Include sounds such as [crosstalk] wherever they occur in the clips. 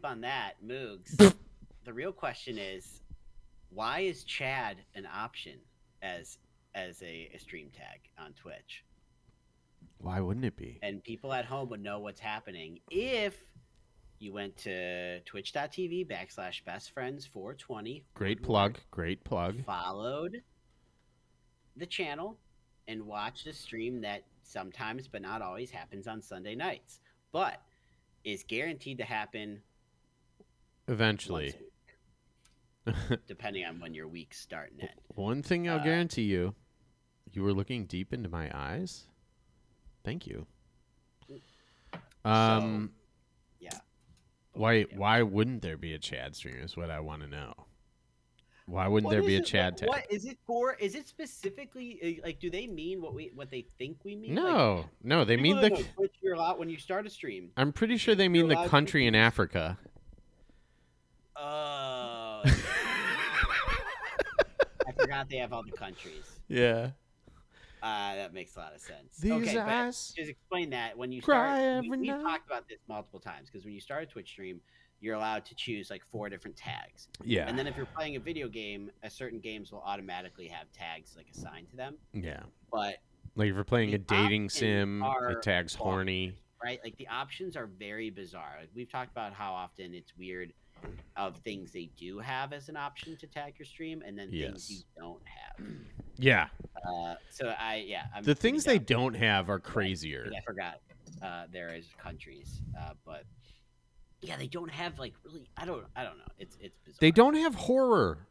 To close the loop on that, Moogs, [laughs] the real question is, why is Chad an option as as a, a stream tag on Twitch? Why wouldn't it be? And people at home would know what's happening if you went to twitch.tv backslash best friends 420 Great plug. Great plug. followed the channel and watched a stream that sometimes but not always happens on Sunday nights, but is guaranteed to happen Eventually. once a week, [laughs] depending on when your week's start end. One thing I'll Uh, guarantee you, you were looking deep into my eyes. Thank you. Um, Yeah. why Yeah. why wouldn't there be a Chad stream? Is what I want to know. Why wouldn't there be a it- Chad what- tag? What is it for? Is it specifically uh, like? Do they mean what we what they think we mean? Like, No, no, they mean the. know Twitch, you're allowed when you start a stream. I'm pretty sure they mean the country in Africa. Oh, [laughs] I forgot they have all the countries. Yeah. Uh, that makes a lot of sense. These okay, but eyes just explain that when you cry start. every we, night. have talked about this multiple times because when you start a Twitch stream, you're allowed to choose like four different tags, Yeah. and then if you're playing a video game, a certain games will automatically have tags like assigned to them. yeah. But Like if you're playing a dating sim, are it tags horny. right, like the options are very bizarre. Like, we've talked about how often it's weird of things they do have as an option to tag your stream, and then things you don't have. Yeah. Uh, so I yeah, I'm The things they don't have are crazier. I forgot uh, there is countries, uh, but yeah, they don't have like really. I don't. I don't know. It's it's bizarre. They don't have horror.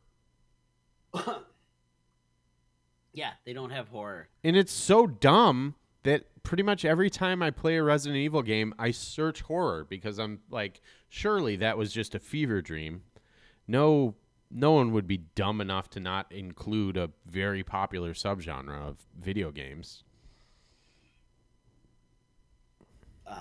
[laughs] yeah, they don't have horror. And it's so dumb that pretty much every time I play a Resident Evil game, I search horror because I'm like, surely that was just a fever dream. No no one would be dumb enough to not include a very popular subgenre of video games. Um,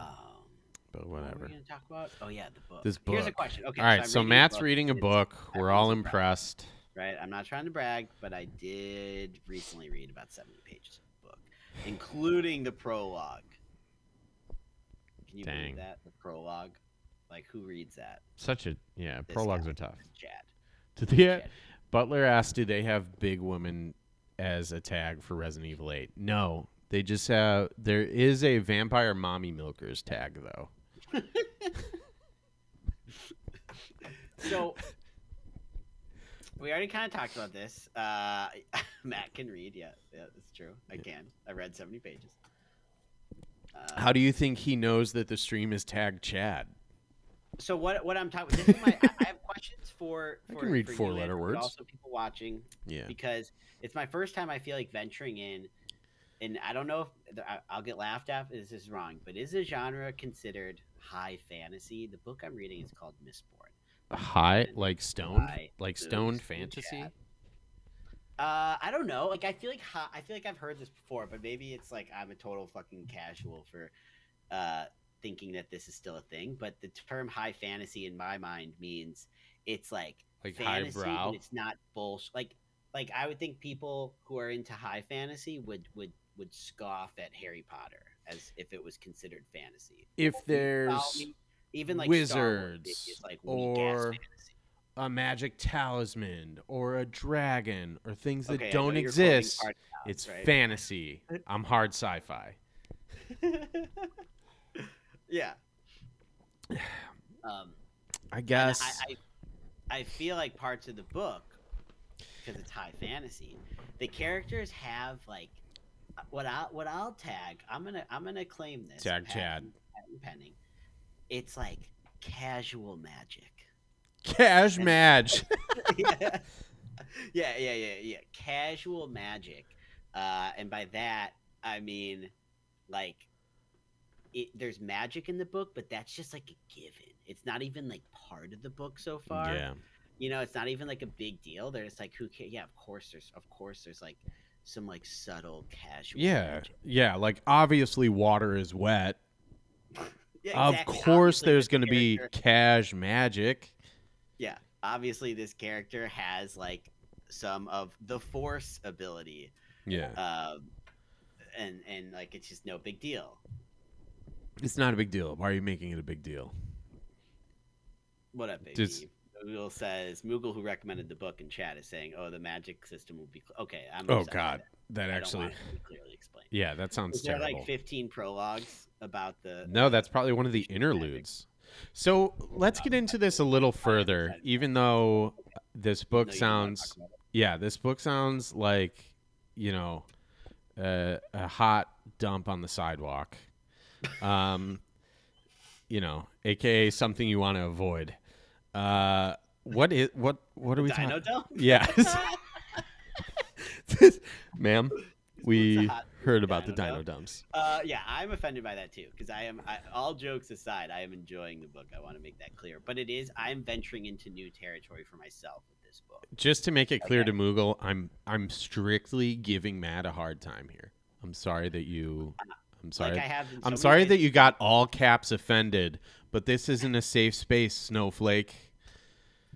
But whatever. we talk about? Oh yeah, the book. This Here's a question. Okay, All right, I'm so reading a Matt's reading a book. I We're read all brag, impressed. Right, I'm not trying to brag, but I did recently read about 70 pages of the book, including the prologue. Can you Dang. believe that? The prologue. Like, who reads that? Such a yeah, This prologues guy. are tough. Chad. [laughs] Do they, Butler asked, "Do they have big women as a tag for Resident Evil 8?" No, they just have. There is a vampire mommy milkers tag though. [laughs] So we already kind of talked about this. Uh, [laughs] Matt can read. Yeah, yeah, that's true. I can. I read 70 pages. Uh, How do you think he knows that the stream is tagged Chad? So what? What I'm talking. This is my. I I have questions for. [laughs] I for can read for you, four-letter words. Also, people watching Yeah. because it's my first time. I feel like venturing in, and I don't know if I- I'll get laughed at. if This is wrong, but is the genre considered high fantasy? The book I'm reading is called Mistborn. High, like stoned, like stoned fantasy. chat. Uh, I don't know. Like, I feel like hi- I feel like I've heard this before, but maybe it's like I'm a total fucking casual for uh, thinking that this is still a thing. But the term high fantasy in my mind means it's like Like fantasy, highbrow? but it's not bullshit. Like, like I would think people who are into high fantasy would would would scoff at Harry Potter as if it was considered fantasy. If there's even like wizards like or a magic talisman or a dragon or things that Okay, don't know you're quoting exist, it's right? fantasy. I'm hard sci-fi. [laughs] yeah. Um, I guess. I, I, I feel like parts of the book, because it's high fantasy, the characters have like what I what I'll tag. I'm gonna I'm gonna claim this. Tag Chad. pending. It's like casual magic. Cash match. [laughs] yeah. yeah, yeah, yeah, yeah. Casual magic, uh, and by that I mean like it, there's magic in the book, but that's just like a given. It's not even like part of the book so far. yeah. You know, it's not even like a big deal. They're just like, who cares? Yeah, of course. There's, of course, there's like some like subtle casual. Yeah. magic. Yeah. Like obviously water is wet. [laughs] Yeah, Of exactly. course Obviously, there's going to be cash magic. Yeah, obviously this character has like some of the force ability, Yeah. um, and and like it's just no big deal. It's not a big deal. Why are you making it a big deal? What up, baby? Just- Moogle says Moogle, who recommended the book in chat, is saying, "Oh, the magic system will be cl- okay." I'm Oh god. that. That I don't actually want it to be clearly explained. Yeah, that sounds Is there terrible. like 15 prologues about the? No, that's probably one of the Magic. interludes. So let's get into this a little further, even though this book No, you don't wanna sounds, talk about it. yeah, this book sounds like, you know, uh, a hot dump on the sidewalk. Um, you know, aka something you want to avoid. Uh, what is what? What are we Dino talking? Dump? Yes, ma'am. We What's a hot heard about the dino dino dump? dumps. Uh, yeah, I'm offended by that too because I am. I, all jokes aside, I am enjoying the book. I want to make that clear. But it is. I am venturing into new territory for myself with this book. Just to make it clear Okay. to Moogle, I'm I'm strictly giving Matt a hard time here. I'm sorry that you. I'm sorry. Like so I'm sorry ways- that you got all caps offended, but this isn't a safe space, Snowflake.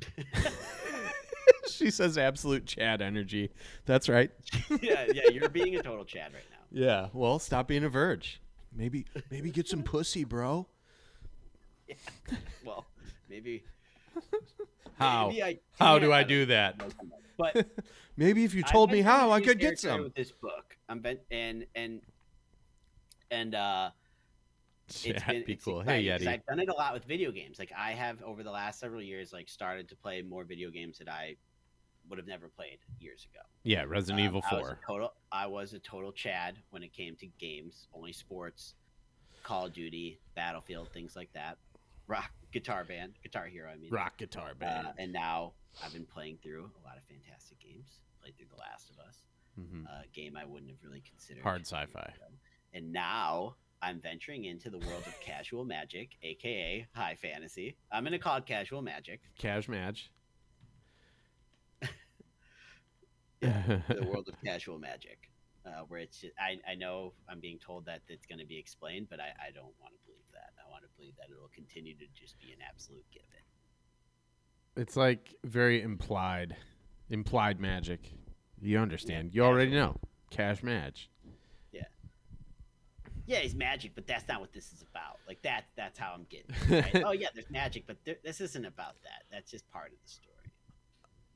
[laughs] she says absolute Chad energy. That's right. [laughs] yeah, yeah. You're being a total Chad right now. Yeah. Well, stop being a verge. Maybe maybe get some pussy, bro. [laughs] Well, maybe. How? maybe How do I do that? But Maybe if you told me how, I could get some. with this book. I'm ben- and and and uh [laughs] it's Chad, been be it's cool. Hey, Yeti. I've done it a lot with video games. Like I have over the last several years, like started to play more video games that I would have never played years ago. Yeah, Resident Um, Evil I was Four. total. I was a total Chad when it came to games, only sports, Call of Duty, Battlefield, things like that. Rock, guitar band, Guitar Hero. I mean, Rock guitar band. uh, and now I've been playing through a lot of fantastic games. Played through The Last of Us, Mhm. a game I wouldn't have really considered. Hard sci-fi. ago. And now I'm venturing into the world of [laughs] casual magic, aka high fantasy. I'm gonna call it casual magic. Cash match. [laughs] the [laughs] world of casual magic, uh, where it's just, I, I know I'm being told that it's going to be explained, but I, I don't want to believe that. I want to believe that it'll continue to just be an absolute given. It's like very implied, implied magic. You understand? you cash already know. Cash match. Yeah, he's magic, but that's not what this is about. Like that that's how I'm getting. [laughs] it, Right? oh yeah, there's magic, but there, this isn't about that. That's just part of the story.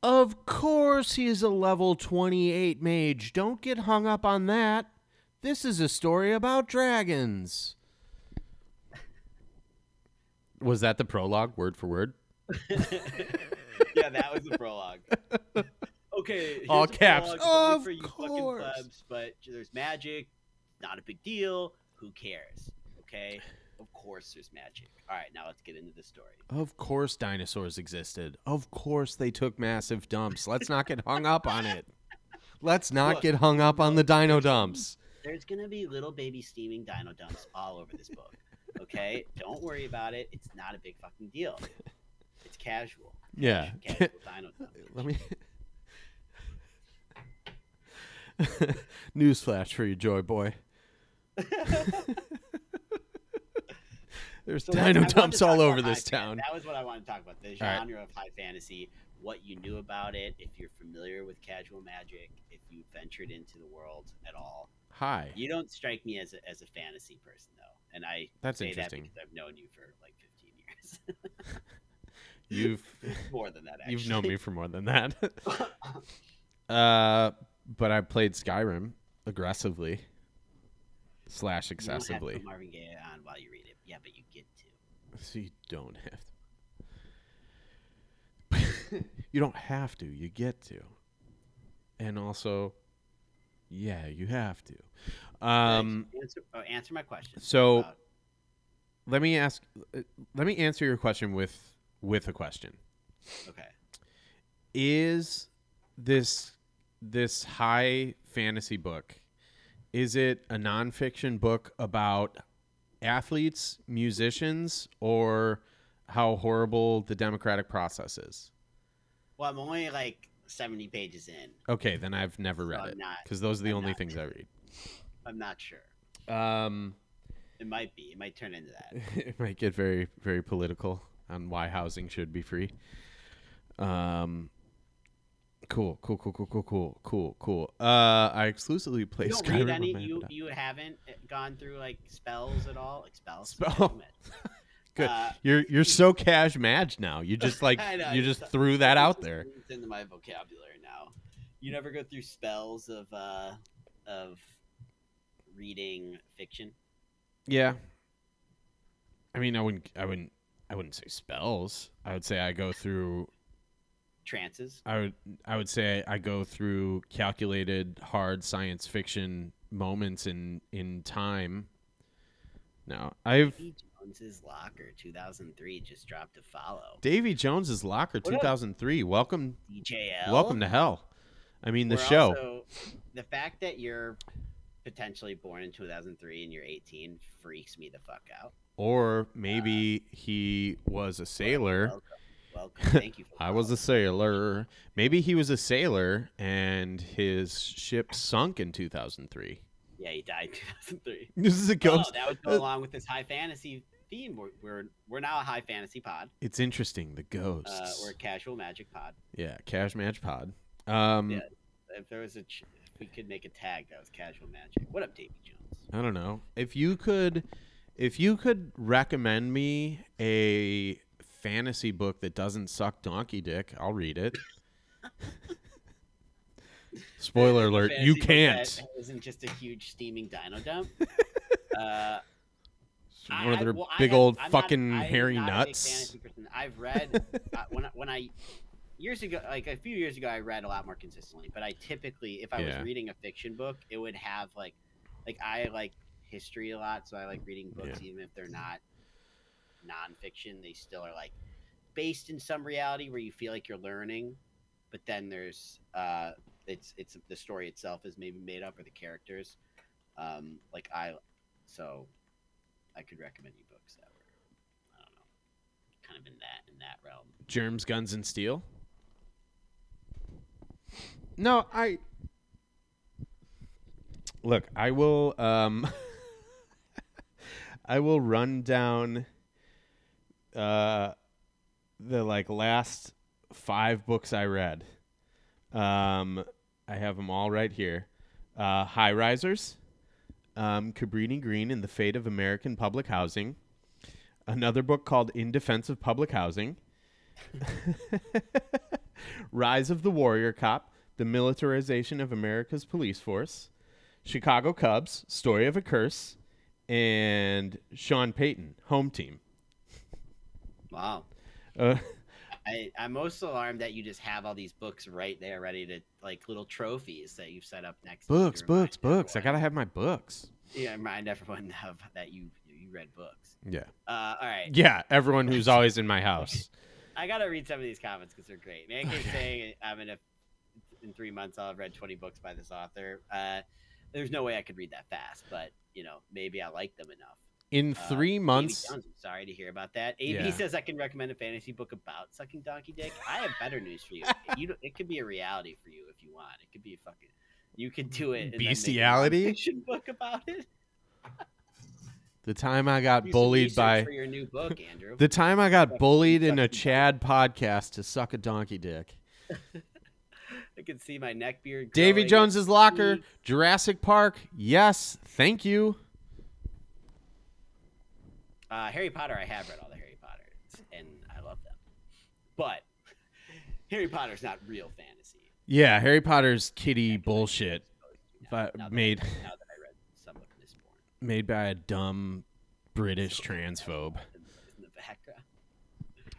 Of course, he is a level 28 mage. Don't get hung up on that. This is a story about dragons. [laughs] Was that the prologue, word for word? [laughs] yeah, that was the prologue. Okay, here's All caps. prologue. It's only Of for you fucking course. plebs, but there's magic. Not a big deal. Who cares? Okay. Of course, there's magic. All right, now let's get into the story. Of course, dinosaurs existed. Of course, they took massive dumps. Let's not get hung up on it. Let's not Look, get hung up on the dino dumps. There's gonna be little baby steaming dino dumps all over this book. Okay, [laughs] don't worry about it. It's not a big fucking deal. It's casual. Yeah. Casual dino dump. [laughs] Let me. [laughs] Newsflash for you, Joy Boy. [laughs] There's So dino dumps all over this fan- town. That was what I wanted to talk about. The All right. genre of high fantasy, what you knew about it, if you're familiar with casual magic, if you ventured into the world at all. Hi. You don't strike me as a, as a fantasy person though, and I That's say interesting. that because I've known you for like 15 years, [laughs] You've [laughs] more than that. Actually. you've known me for more than that. uh, but I played Skyrim aggressively slash You don't have to excessively. Marvin Gaye on while you read it. Yeah, but you get to. So you don't have to. [laughs] you don't have to. You get to. And also, Yeah, you have to. Um, answer, oh, answer my question. so- about- let me ask. uh, Let me answer your question with with a question. okay. Is this this high fantasy book? Is it a nonfiction book about athletes, musicians, or how horrible the democratic process is? Well, I'm only like 70 pages in. Okay, then I've never read I'm it because those are the I'm only not. things I read. [laughs] I'm not sure. Um, It might be. It might turn into that. [laughs] it might get very very political on why housing should be free. Um, cool, cool, cool, cool, cool, cool, cool, cool. Uh, I exclusively play You Skyrim. read any. You you haven't uh, gone through like spells at all? Like spells. Spell- [laughs] Good. Uh, you're [laughs] you're so cash match now. You just like [laughs] know, you just just- threw that out there. It's into my vocabulary now. You never go through spells of uh of reading fiction. Yeah. I mean, I wouldn't I wouldn't I wouldn't say spells. I would say I go through Trances. I would I would say I go through calculated hard science fiction moments in in time. Now, I've Davy Jones's Locker 2003 just dropped a follow. Davy Jones's Locker What up? 2003. Welcome DJL. welcome to hell. I mean, the We're show. also- the fact that you're potentially born in 2003 and you're 18 freaks me the fuck out. or maybe uh, he was a sailor. Welcome. Welcome. Thank you. For [laughs] I was a sailor. Maybe he was a sailor and his ship sunk in 2003. Yeah, he died in 2003. [laughs] This is a Oh, ghost. that would go along with this high fantasy theme. We're we're, we're now a high fantasy pod. It's interesting. The ghosts. Uh, we're a casual magic pod. yeah, Cash Match Pod. Um, Yeah. If there was a, ch- if we could make a tag that was casual magic. What up, Davy Jones? I don't know if you could, if you could recommend me a fantasy book that doesn't suck donkey dick, I'll read it. Spoiler alert: you can't. That isn't just a huge steaming dino dump. [laughs] uh, I- One of their well, big have- old I'm fucking I'm hairy not nuts. I've [laughs] read uh, when I, when I years ago, like a few years ago, I read a lot more consistently. But I typically, if I Yeah. was reading a fiction book, it would have like, like I like history a lot, so I like reading books even if they're not nonfiction. They still are like based in some reality where you feel like you're learning, but then there's uh, it's it's the story itself is maybe made up or the characters. Um, like I, so I could recommend you books that were I don't know, kind of in that in that realm. Germs, Guns, and Steel. No, I look. I will. Um, [laughs] I will run down uh, the like last five books I read. Um, I have them all right here. Uh, High Risers, um, Cabrini Green and the Fate of American Public Housing. Another book called In Defense of Public Housing. [laughs] Rise of the Warrior Cop, The Militarization of America's Police Force, Chicago Cubs, Story of a Curse, and Sean Payton, Home Team. Wow. Uh, I, I'm most alarmed that you just have all these books right there, ready to like little trophies that you've set up next. to you to books, books, books. I gotta have my books. yeah, remind everyone of that you you read books. Yeah. Uh, all right, Yeah, everyone who's [laughs] always in my house. [laughs] I gotta read some of these comments because they're great. Man keeps saying I'm in a in three months I'll have read 20 books by this author. Uh, there's no way I could read that fast, but you know maybe I like them enough. In Uh, three Davey months, Jones, I'm sorry to hear about that. AB Yeah. says I can recommend a fantasy book about sucking donkey dick. I have better news for you. [laughs] you don't- it could be a reality for you if you want. It could be a fucking. You could do it. and then make a Bestiality? book about it. [laughs] the time I got bullied by for your new book, Andrew. [laughs] the time I got bullied in a Chad podcast to suck a donkey dick. I can see my neck beard. Davy. Jones's locker. Jurassic Park. Yes, thank you. Uh, Harry Potter. I have read all the Harry Potters, and I love them. But [laughs] Harry Potter's not real fantasy. Yeah, Harry Potter's kitty bullshit, Now- but now that- made [laughs] now that I read some of Mistborn. made by a dumb British transphobe. in, the background. [sighs]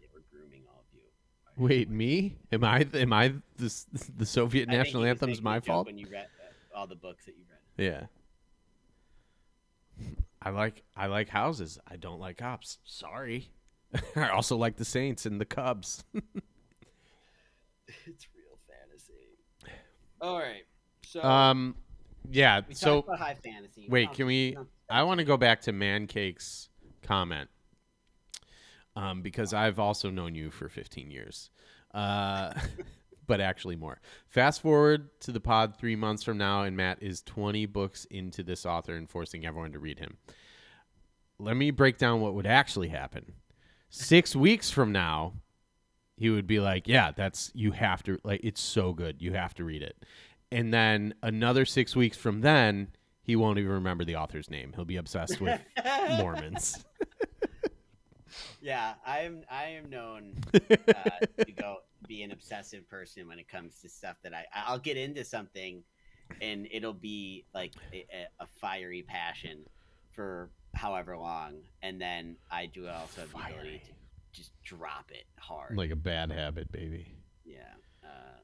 They were grooming all of you. Wait, me? Am I am I the the Soviet I national anthem's my fault? When you read, uh, all the books that you've read. Yeah. I like I like houses. I don't like cops. Sorry. [laughs] I also like the Saints and the Cubs. [laughs] it's real fantasy. All right. So um yeah, so high fantasy. wait, can we. I want to go back to Mancake's comment. Um, because I've also known you for 15 years. Uh, [laughs] but actually more. Fast forward to the pod three months from now, and Matt is 20 books into this author and forcing everyone to read him. Let me break down what would actually happen. Six weeks from now, he would be like, Yeah, that's, you have to, like, it's so good. You have to read it. And then another six weeks from then, he won't even remember the author's name. He'll be obsessed with [laughs] Mormons. Yeah, I am. I am known uh, to go be an obsessive person when it comes to stuff that I. I'll get into something, and it'll be like a, a fiery passion for however long, and then I do also have the ability to just drop it hard. like a bad habit, baby. yeah. Uh,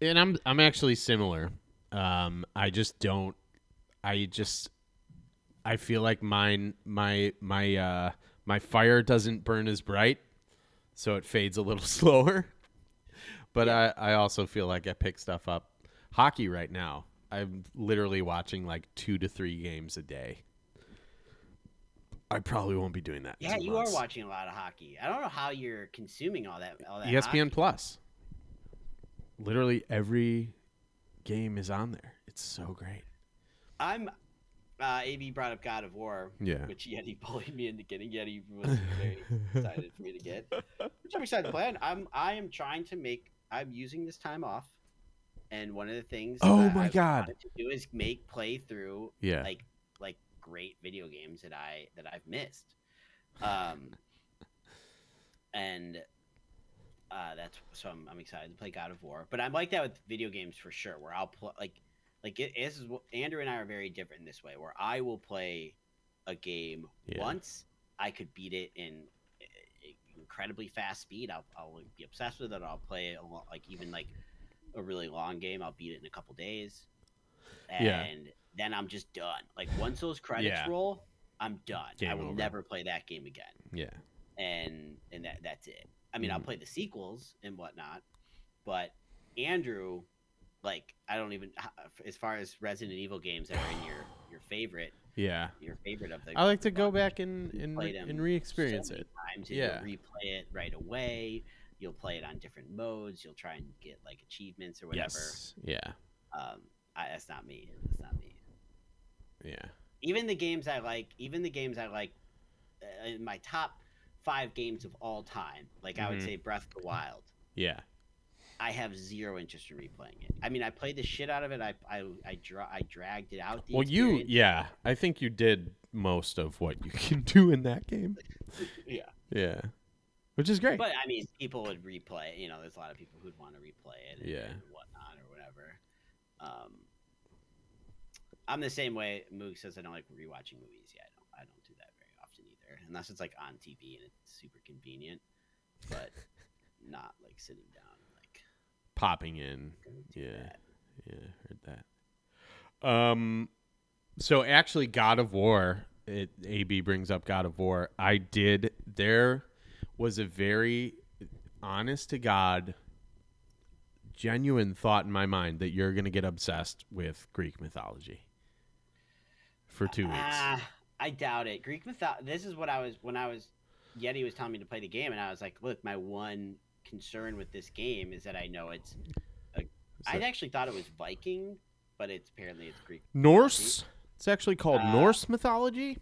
and I'm I'm actually similar. Um, I just don't. I just I feel like mine my my uh my fire doesn't burn as bright, so it fades a little [laughs] slower. But I I also feel like I pick stuff up. Hockey right now. I'm literally watching like two to three games a day. I probably won't be doing that. yeah, you months. are watching a lot of hockey. I don't know how you're consuming all that. All that ESPN hockey. Plus. Literally every game is on there. It's so great. I'm. Uh, AB brought up God of War, Yeah. which Yeti bullied me into getting. Yeti was very [laughs] excited for me to get, which I'm excited to play. I'm I am trying to make. I'm using this time off, and one of the things. Oh that my I God. to do is make play through Yeah. like like great video games that I that I've missed, um, [laughs] and uh, that's so I'm, I'm excited to play God of War. But I'm like that with video games for sure, where I'll play like like it, this is what Andrew and I are very different in this way, where I will play a game Yeah. once I could beat it in incredibly fast speed. I'll, I'll be obsessed with it. I'll play it a lo- like even like a really long game. I'll beat it in a couple days, and Yeah. then I'm just done. Like once those credits Yeah. roll, I'm done. I will over. never play that game again Yeah. and and that that's it. I mean, I'll Mhm. play the sequels and whatnot, but Andrew, like, I don't even as far as Resident Evil games that are in your your favorite Yeah. your favorite of the. I like to go back and and, re- them and re-experience so it. Times Yeah. You'll replay it right away. You'll play it on different modes. You'll try and get like achievements or whatever. Yes. Yeah. Um, I, that's not me. That's not me. Yeah. even the games I like, even the games I like, uh, in my top five games of all time, like I would Mhm. say Breath of the Wild, Yeah. I have zero interest in replaying it. I mean, I played the shit out of it. I I I, dra- I dragged it out. The Well, you yeah, I think you did most of what you [laughs] can do in that game. [laughs] yeah. Yeah. Which is great. But I mean, people would replay. You know, there's a lot of people who'd want to replay it. And, Yeah. and whatnot or whatever. Um, I'm the same way. Moog says I don't like rewatching movies. Yeah, I don't. I don't do that very often either, unless it's like on TV and it's super convenient. But [laughs] not like sitting down Popping in. Yeah. that. Yeah, heard that. Um so actually God of War, it AB brings up God of War. I did there was a very honest to God genuine thought in my mind that you're going to get obsessed with Greek mythology for 2 weeks. Ah, I doubt it. Greek mythology. This is what I was when I was Yeti was telling me to play the game, and I was like, "Look, my one concern with this game is that I know it's." A, I actually thought it was Viking, but it's apparently it's Greek. Norse? It's actually called Uh, Norse mythology?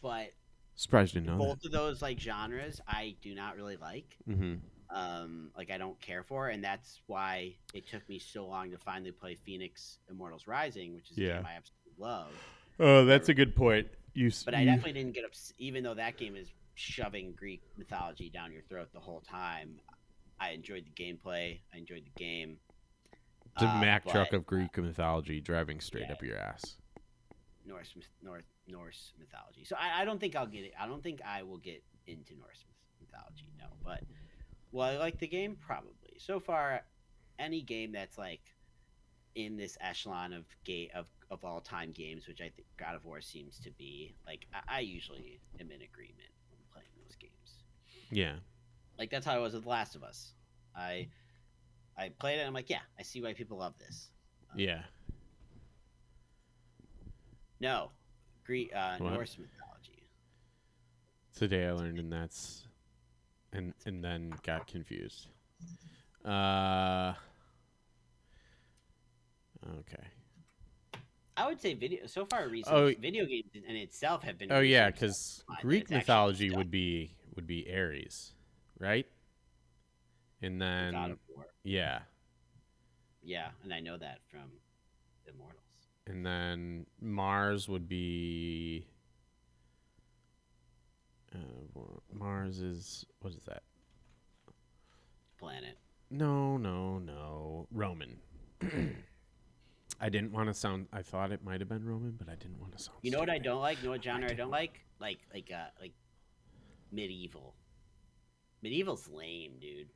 But Surprised you know both of those like genres, I do not really like. that. Mhm. Um, like I don't care for, and that's why it took me so long to finally play Fenyx Immortals Rising, which is a Yeah. game I absolutely love. Oh, that's a good point. You But I definitely didn't get ups even though that game is shoving Greek mythology down your throat the whole time. I enjoyed the gameplay. I enjoyed the game. It's a Uh, Mack truck of Greek mythology driving straight yeah. up your ass. Norse North Norse mythology. So I, I don't think I'll get it. I don't think I will get into Norse mythology. No, but will I like the game? Probably. So far, any game that's like in this echelon of gate of, of all time games, which I think God of War seems to be, like I, I usually am in agreement when playing those games. Yeah. Like that's how I was with The Last of Us. I I played it. and I'm like, yeah, I see why people love this. Yeah. No, Greek uh, What? Norse mythology. Today I learned, and that's, and and then got confused. Uh. Okay. I would say video so far research Oh. video games in itself have been. Oh yeah, because Greek mythology would be would be Ares, right? And God then of War. yeah, Yeah, and I know that from Immortals. and then Mars would be. Uh, Mars is what is that? Planet. No, no, no. Roman. [clears throat] I didn't want to sound. I thought it might have been Roman, but I didn't want to sound. You know what I don't like? You know what genre I didn't don't like? Like like uh like medieval. Medieval's lame, dude.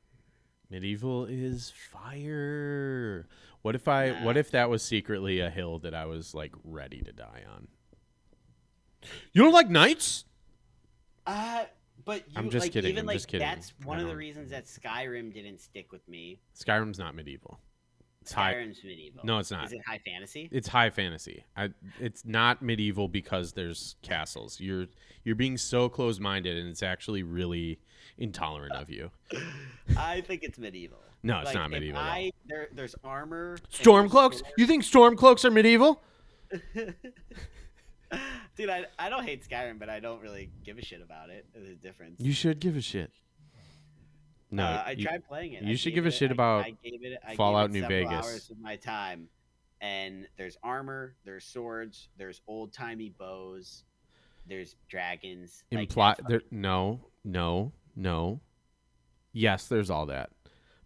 Medieval is fire. What if I? What if that was secretly a hill that I was like ready to die on? You don't like knights? Uh but you I'm just like kidding, even I'm like just kidding. that's one of the reasons that Skyrim didn't stick with me. Skyrim's not medieval. It's high. Medieval. No, it's not. Is it high fantasy? It's high fantasy. I, it's not medieval because there's castles. You're you're being so close minded, and it's actually really intolerant of you. [laughs] I think it's medieval. No, it's Like, not medieval. I, there, there's armor. and Storm there's cloaks? You think storm cloaks are medieval? [laughs] Dude, I, I don't hate Skyrim, but I don't really give a shit about it. There's a difference. You should give a shit. No, Uh, I you- tried playing it. you I should gave give a it- shit about I gave it, I gave Fallout it New Vegas. Hours of my time, and there's armor, there's swords, there's old timey bows, there's dragons. imply that's there no no no yes there's all that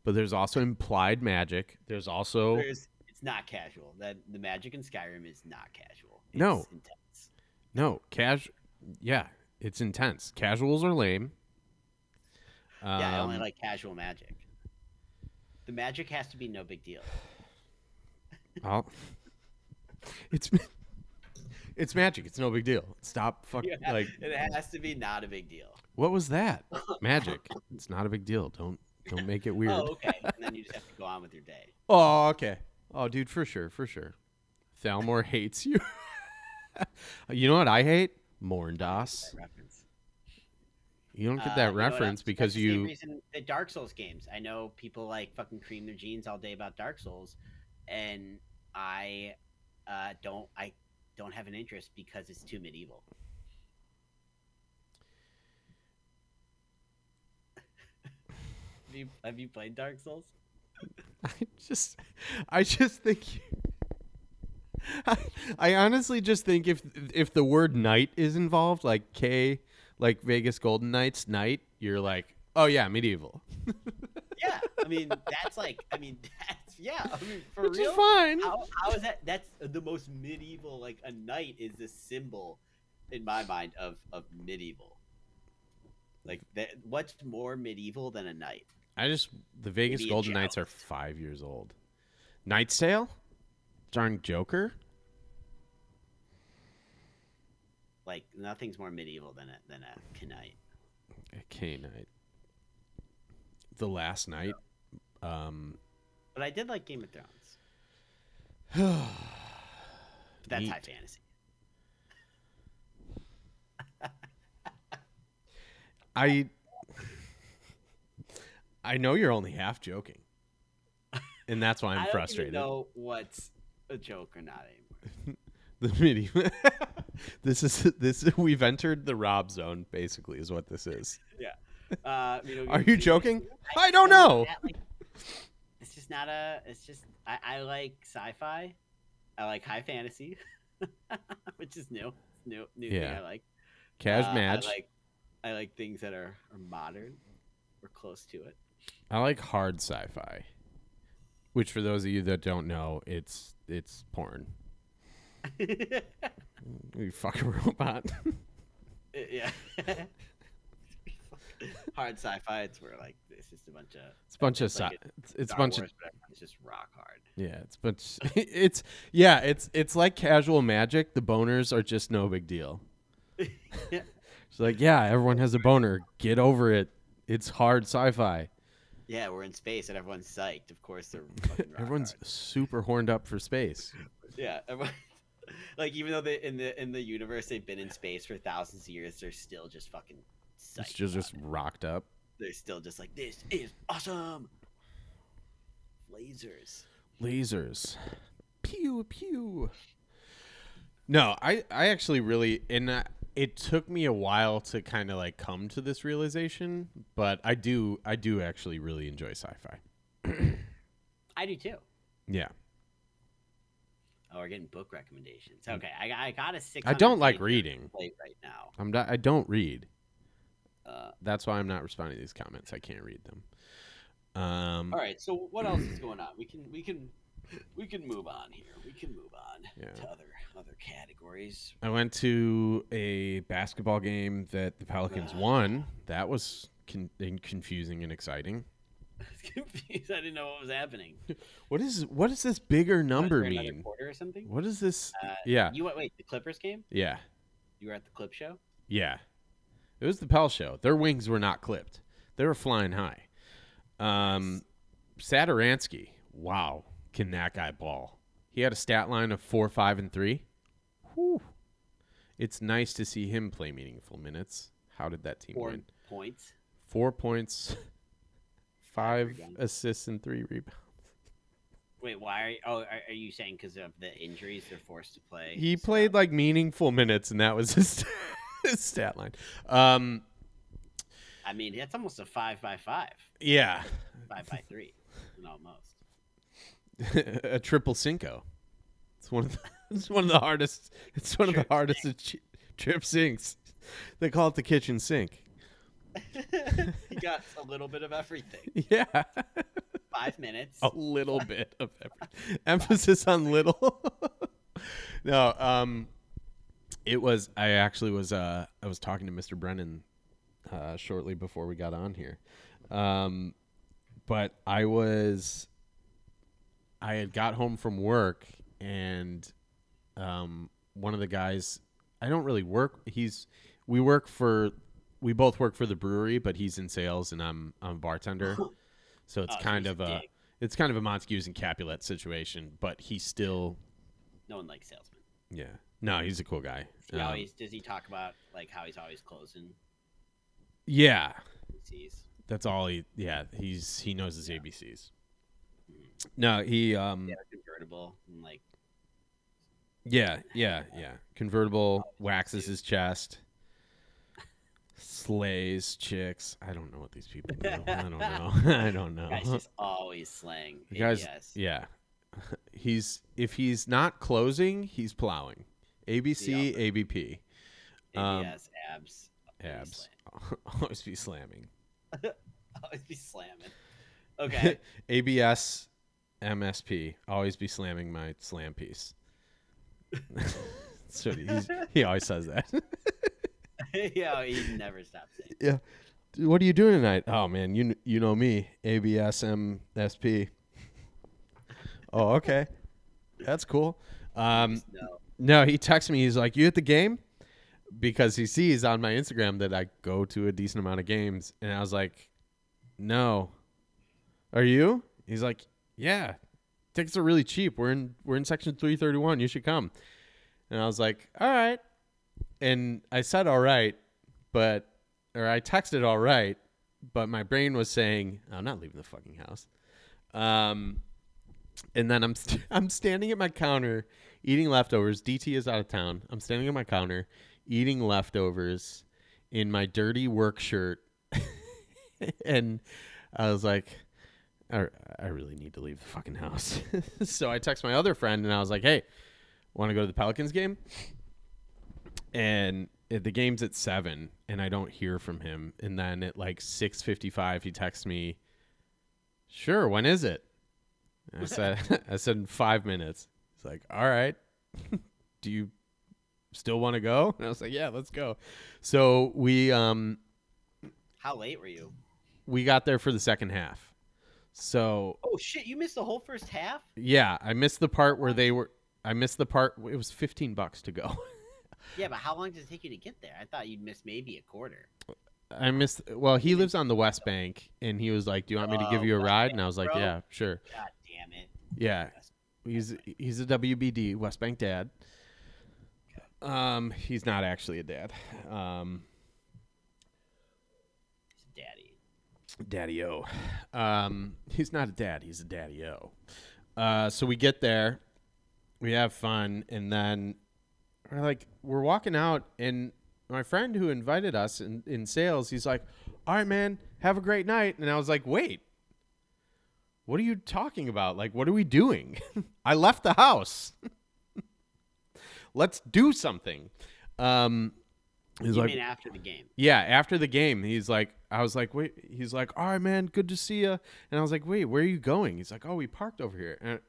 but there's also implied magic there's also There's, it's not casual. That the magic in Skyrim is not casual. It's No. intense. no cash yeah it's intense casuals are lame Yeah, I only Um, like casual magic. The magic has to be no big deal. [laughs] I'll- it's it's magic it's no big deal stop fuck Yeah, like it has to be not a big deal. what was that magic it's not a big deal don't don't make it weird Oh, okay. and then you just have to go on with your day. [laughs] Oh, okay. Oh, dude, for sure, for sure. Thalmor hates you. [laughs] you know what I hate? That reference. You don't get Uh, that you know reference because That's the same you. reason the Dark Souls games. I know people like fucking cream their jeans all day about Dark Souls, and I uh, don't. I don't have an interest because it's too medieval. have you have you played Dark Souls? [laughs] I just, I just think. You, [laughs] I, I honestly just think if if the word knight is involved, like K, like Vegas Golden Knights night, you're like, oh yeah, medieval, [laughs] Yeah, I mean that's like. I mean [laughs] that's yeah. I mean for which real. is fine. How, how is that? That's the most medieval. Like a knight is the symbol, in my mind, of of medieval. Like that. What's more medieval than a knight? I just the Vegas Golden Knights are five years old. Knight's Tale, starring Joker. Like nothing's more medieval than a than a knight. A Knight. The Last Night. Um, But I did like Game of Thrones. [sighs] But that's Neat. high fantasy. I I know you're only half joking, and that's why [laughs] I I'm don't frustrated. know what's a joke or not anymore. [laughs] The medieval. [laughs] [laughs] this is this. We've entered the Rob zone. Basically, is what this is. [laughs] Yeah. Uh, video Are you joking? I don't know. that, like, it's just not a. It's just I, I like sci-fi. I like high fantasy, [laughs] which is new. New, new thing Yeah. I like. Cash Uh, match. I like, I like things that are, are modern or close to it. I like hard sci-fi, which for those of you that don't know, it's it's porn. [laughs] You fucking robot. Uh, yeah. [laughs] hard sci-fi. It's where like it's just a bunch of It's a bunch of like sci- a it's, it's a bunch Wars, of it's just rock hard. Yeah, it's but [laughs] it's yeah, it's it's like casual magic. The boners are just no big deal. It's like, yeah, everyone has a boner. Get over it. It's hard sci-fi. Yeah, we're in space and everyone's psyched. Of course, they're Everyone's hard. super horned up for space. yeah. Everyone, [laughs] like even though they in the in the universe they've been in space for thousands of years, they're still just fucking. It's just just it. rocked up. they're still just like this is awesome. Lasers. Lasers. Pew pew. No, I I actually really and uh, it took me a while to kind of like come to this realization, but I do I do actually really enjoy sci-fi. [clears throat] I do too. Yeah. Oh, we're getting book recommendations. Okay, I, I got a six. Mm. I don't like reading. Right now. I'm not I don't read. Uh, That's why I'm not responding to these comments. I can't read them. Um all right. So what else is going on? We can we can we can move on here. We can move on Yeah. to other other categories. I went to a basketball game that the Pelicans [sighs] won. That was con- and confusing and exciting. [laughs] I confused. I didn't know what was happening. [laughs] What is what does this bigger number Was there another mean? Quarter or something. What is this? Uh, yeah, You went wait the Clippers game? yeah, You were at the Clip show. yeah. It was the Pell show. Their wings were not clipped. They were flying high. Um, Satoransky. Wow, can that guy ball? He had a stat line of four, five, and three. Whew. It's nice to see him play meaningful minutes. How did that team Four win? points. Four points, [laughs] five rebounds. assists, and three rebounds. Wait, why are you, oh are, are you saying because of the injuries they're forced to play? He stuff? played like meaningful minutes, and that was his, [laughs] his stat line. Um, I mean, that's almost a five by five, yeah, five by three, almost. [laughs] a triple cinco. It's one of the, [laughs] it's one of the hardest. It's one of the Trip hardest ach- trip sinks. They call it the kitchen sink. He got a little bit of everything. [laughs] Yeah, Five minutes. a little bit of every, [laughs] emphasis on little. [laughs] no, um, it was. I actually was. Uh, I was talking to Mr. Brennan uh, shortly before we got on here, um, but I was. I had got home from work and um, one of the guys. I don't really work. He's we work for. We both work for the brewery, but he's in sales and I'm I'm a bartender. [laughs] So it's Oh, so kind he's of a a dick. it's kind of a Montagues and Capulet situation, but he's still No one likes salesmen. yeah. No, he's a cool guy. He Um, always does he talk about like how he's always closing yeah, sees. that's all he. Yeah, he's he knows his ABCs. No, he um Yeah, convertible and like yeah yeah yeah convertible waxes his chest, slays chicks. I don't know what these people do. I don't know. [laughs] [laughs] I don't know. guys just always slaying. The guy's ABS. yeah. [laughs] He's if he's not closing, he's plowing. ABC, ABP, um, ABS abs. always abs. Always be slamming. Always be slamming. Okay. ABS, MSP. Always be slamming my slam piece. so he always says that. [laughs] yeah, he never stops saying. yeah. What are you doing tonight? Oh man, you you know me. ABSMSP. Oh, okay. That's cool. Um, No. No, he texts me. He's like, "You at the game?" Because he sees on my Instagram that I go to a decent amount of games, and I was like, "No." Are you? He's like, "Yeah." Tickets are really cheap. We're in we're in section 331. You should come. And I was like, "All right." And I said, "All right," but or I texted, "All right," but my brain was saying, "I'm not leaving the fucking house." Um, and then I'm st- [laughs] I'm standing at my counter eating leftovers. DT is out of town. I'm standing at my counter eating leftovers in my dirty work shirt, [laughs] and I was like, I, I really need to leave the fucking house. [laughs] so I text my other friend and I was like, Hey, want to go to the Pelicans game? And it- the game's at seven, and I don't hear from him. And then at like six fifty-five, he texts me, "Sure, when is it?" And I [laughs] said, [laughs] "I said in five minutes." He's like, "All right, [laughs] do you still want to go?" And I was like, "Yeah, let's go." So we um How late were you? we got there for the second half. So Oh shit! You missed the whole first half. yeah, I missed the part where they were. I missed the part. It was 15 bucks to go. Yeah, but how long does it take you to get there? I thought you'd miss maybe a quarter. I missed. Well, he lives on the West Bank, and he was like, "Do you want me to give Oh, you a ride?" And I was like, bro. "Yeah, sure." God damn it! Yeah, he's he's a WBD West Bank dad. Um, he's not actually a dad. Um, He's a Daddy. Daddy O. Um, he's not a dad. He's a daddy O. Uh, so we get there, we have fun, and then we're like, we're walking out, and my friend who invited us in, in sales, he's like, "All right, man, have a great night." And I was like, "Wait, what are you talking about? Like, what are we doing? [laughs] I left the house. [laughs] Let's do something." Um, he's You like, mean after the game? yeah, after the game, he's like, I was like, wait, he's like, all right, man, good to see you. And I was like, wait, where are you going? He's like, oh, we parked over here. And,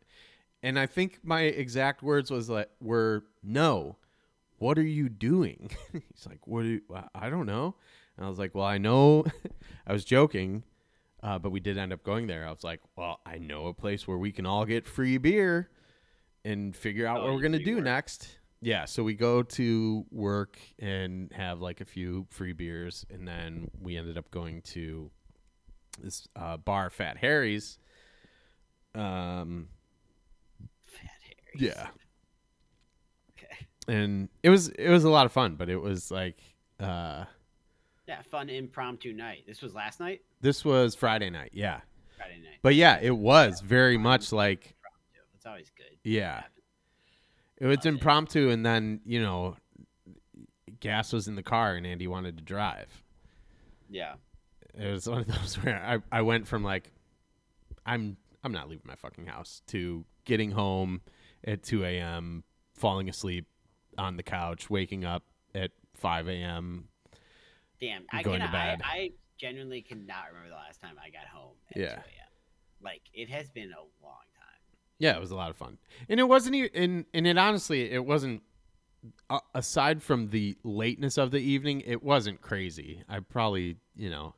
and I think my exact words was like, were, no, what are you doing? [laughs] he's like, what do you, I don't know. And I was like, well, I know, [laughs] I was joking, uh, but we did end up going there. I was like, well, I know a place where we can all get free beer and figure out Oh, what we're going to do work. next. Yeah, so we go to work and have like a few free beers, and then we ended up going to this uh, bar, Fat Harry's. Um, Fat Harry. yeah. And it was it was a lot of fun, but it was like uh, Yeah, fun impromptu night. This was last night. this was Friday night, yeah, Friday night. but yeah, it was very much like Impromptu. It's always good. yeah, it was impromptu, and then you know, gas was in the car, and Andy wanted to drive. Yeah. it was one of those [laughs] where I, I went from like I'm I'm not leaving my fucking house to getting home at 2 a.m. falling asleep on the couch, waking up at 5 a.m. Damn. I Going can. to bed. I, I genuinely cannot remember the last time I got home. At Yeah. 2 a.m. Like it has been a long time. Yeah, it was a lot of fun, and it wasn't even and and it honestly it wasn't. Uh, aside from the lateness of the evening, it wasn't crazy. I probably you know.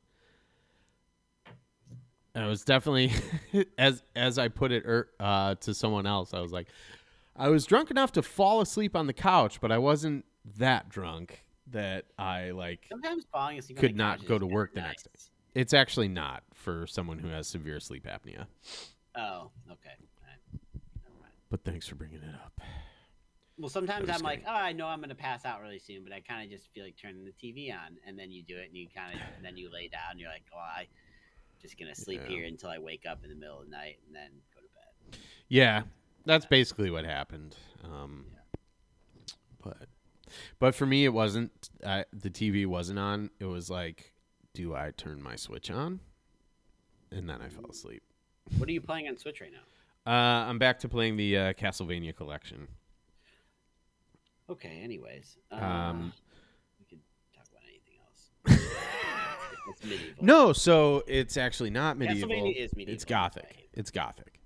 It was definitely [laughs] as as I put it er, uh, to someone else. I was like, I was drunk enough to fall asleep on the couch, but I wasn't that drunk that I like. Sometimes falling asleep Could not go to work the next day. It's actually not for someone who has severe sleep apnea. Oh, okay. All right. Never mind. But thanks for bringing it up. Well, sometimes I'm like, oh, I know I'm gonna pass out really soon, but I kind of just feel like turning the TV on, and then you do it, and you kind of, [sighs] and then you lay down, and you're like, oh, I just gonna sleep Yeah. here until I wake up in the middle of the night, and then go to bed. Yeah, that's basically what happened. Um, But but for me, it wasn't. Uh, the TV wasn't on. It was like, do I turn my switch on? And then I fell asleep. What are you playing on Switch right now? Uh, I'm back to playing the uh, Castlevania collection. Okay. Anyways, uh, Um, we could talk about anything else. [laughs] it's medieval. No, so it's actually not medieval. Castlevania is medieval. It's gothic. It's gothic.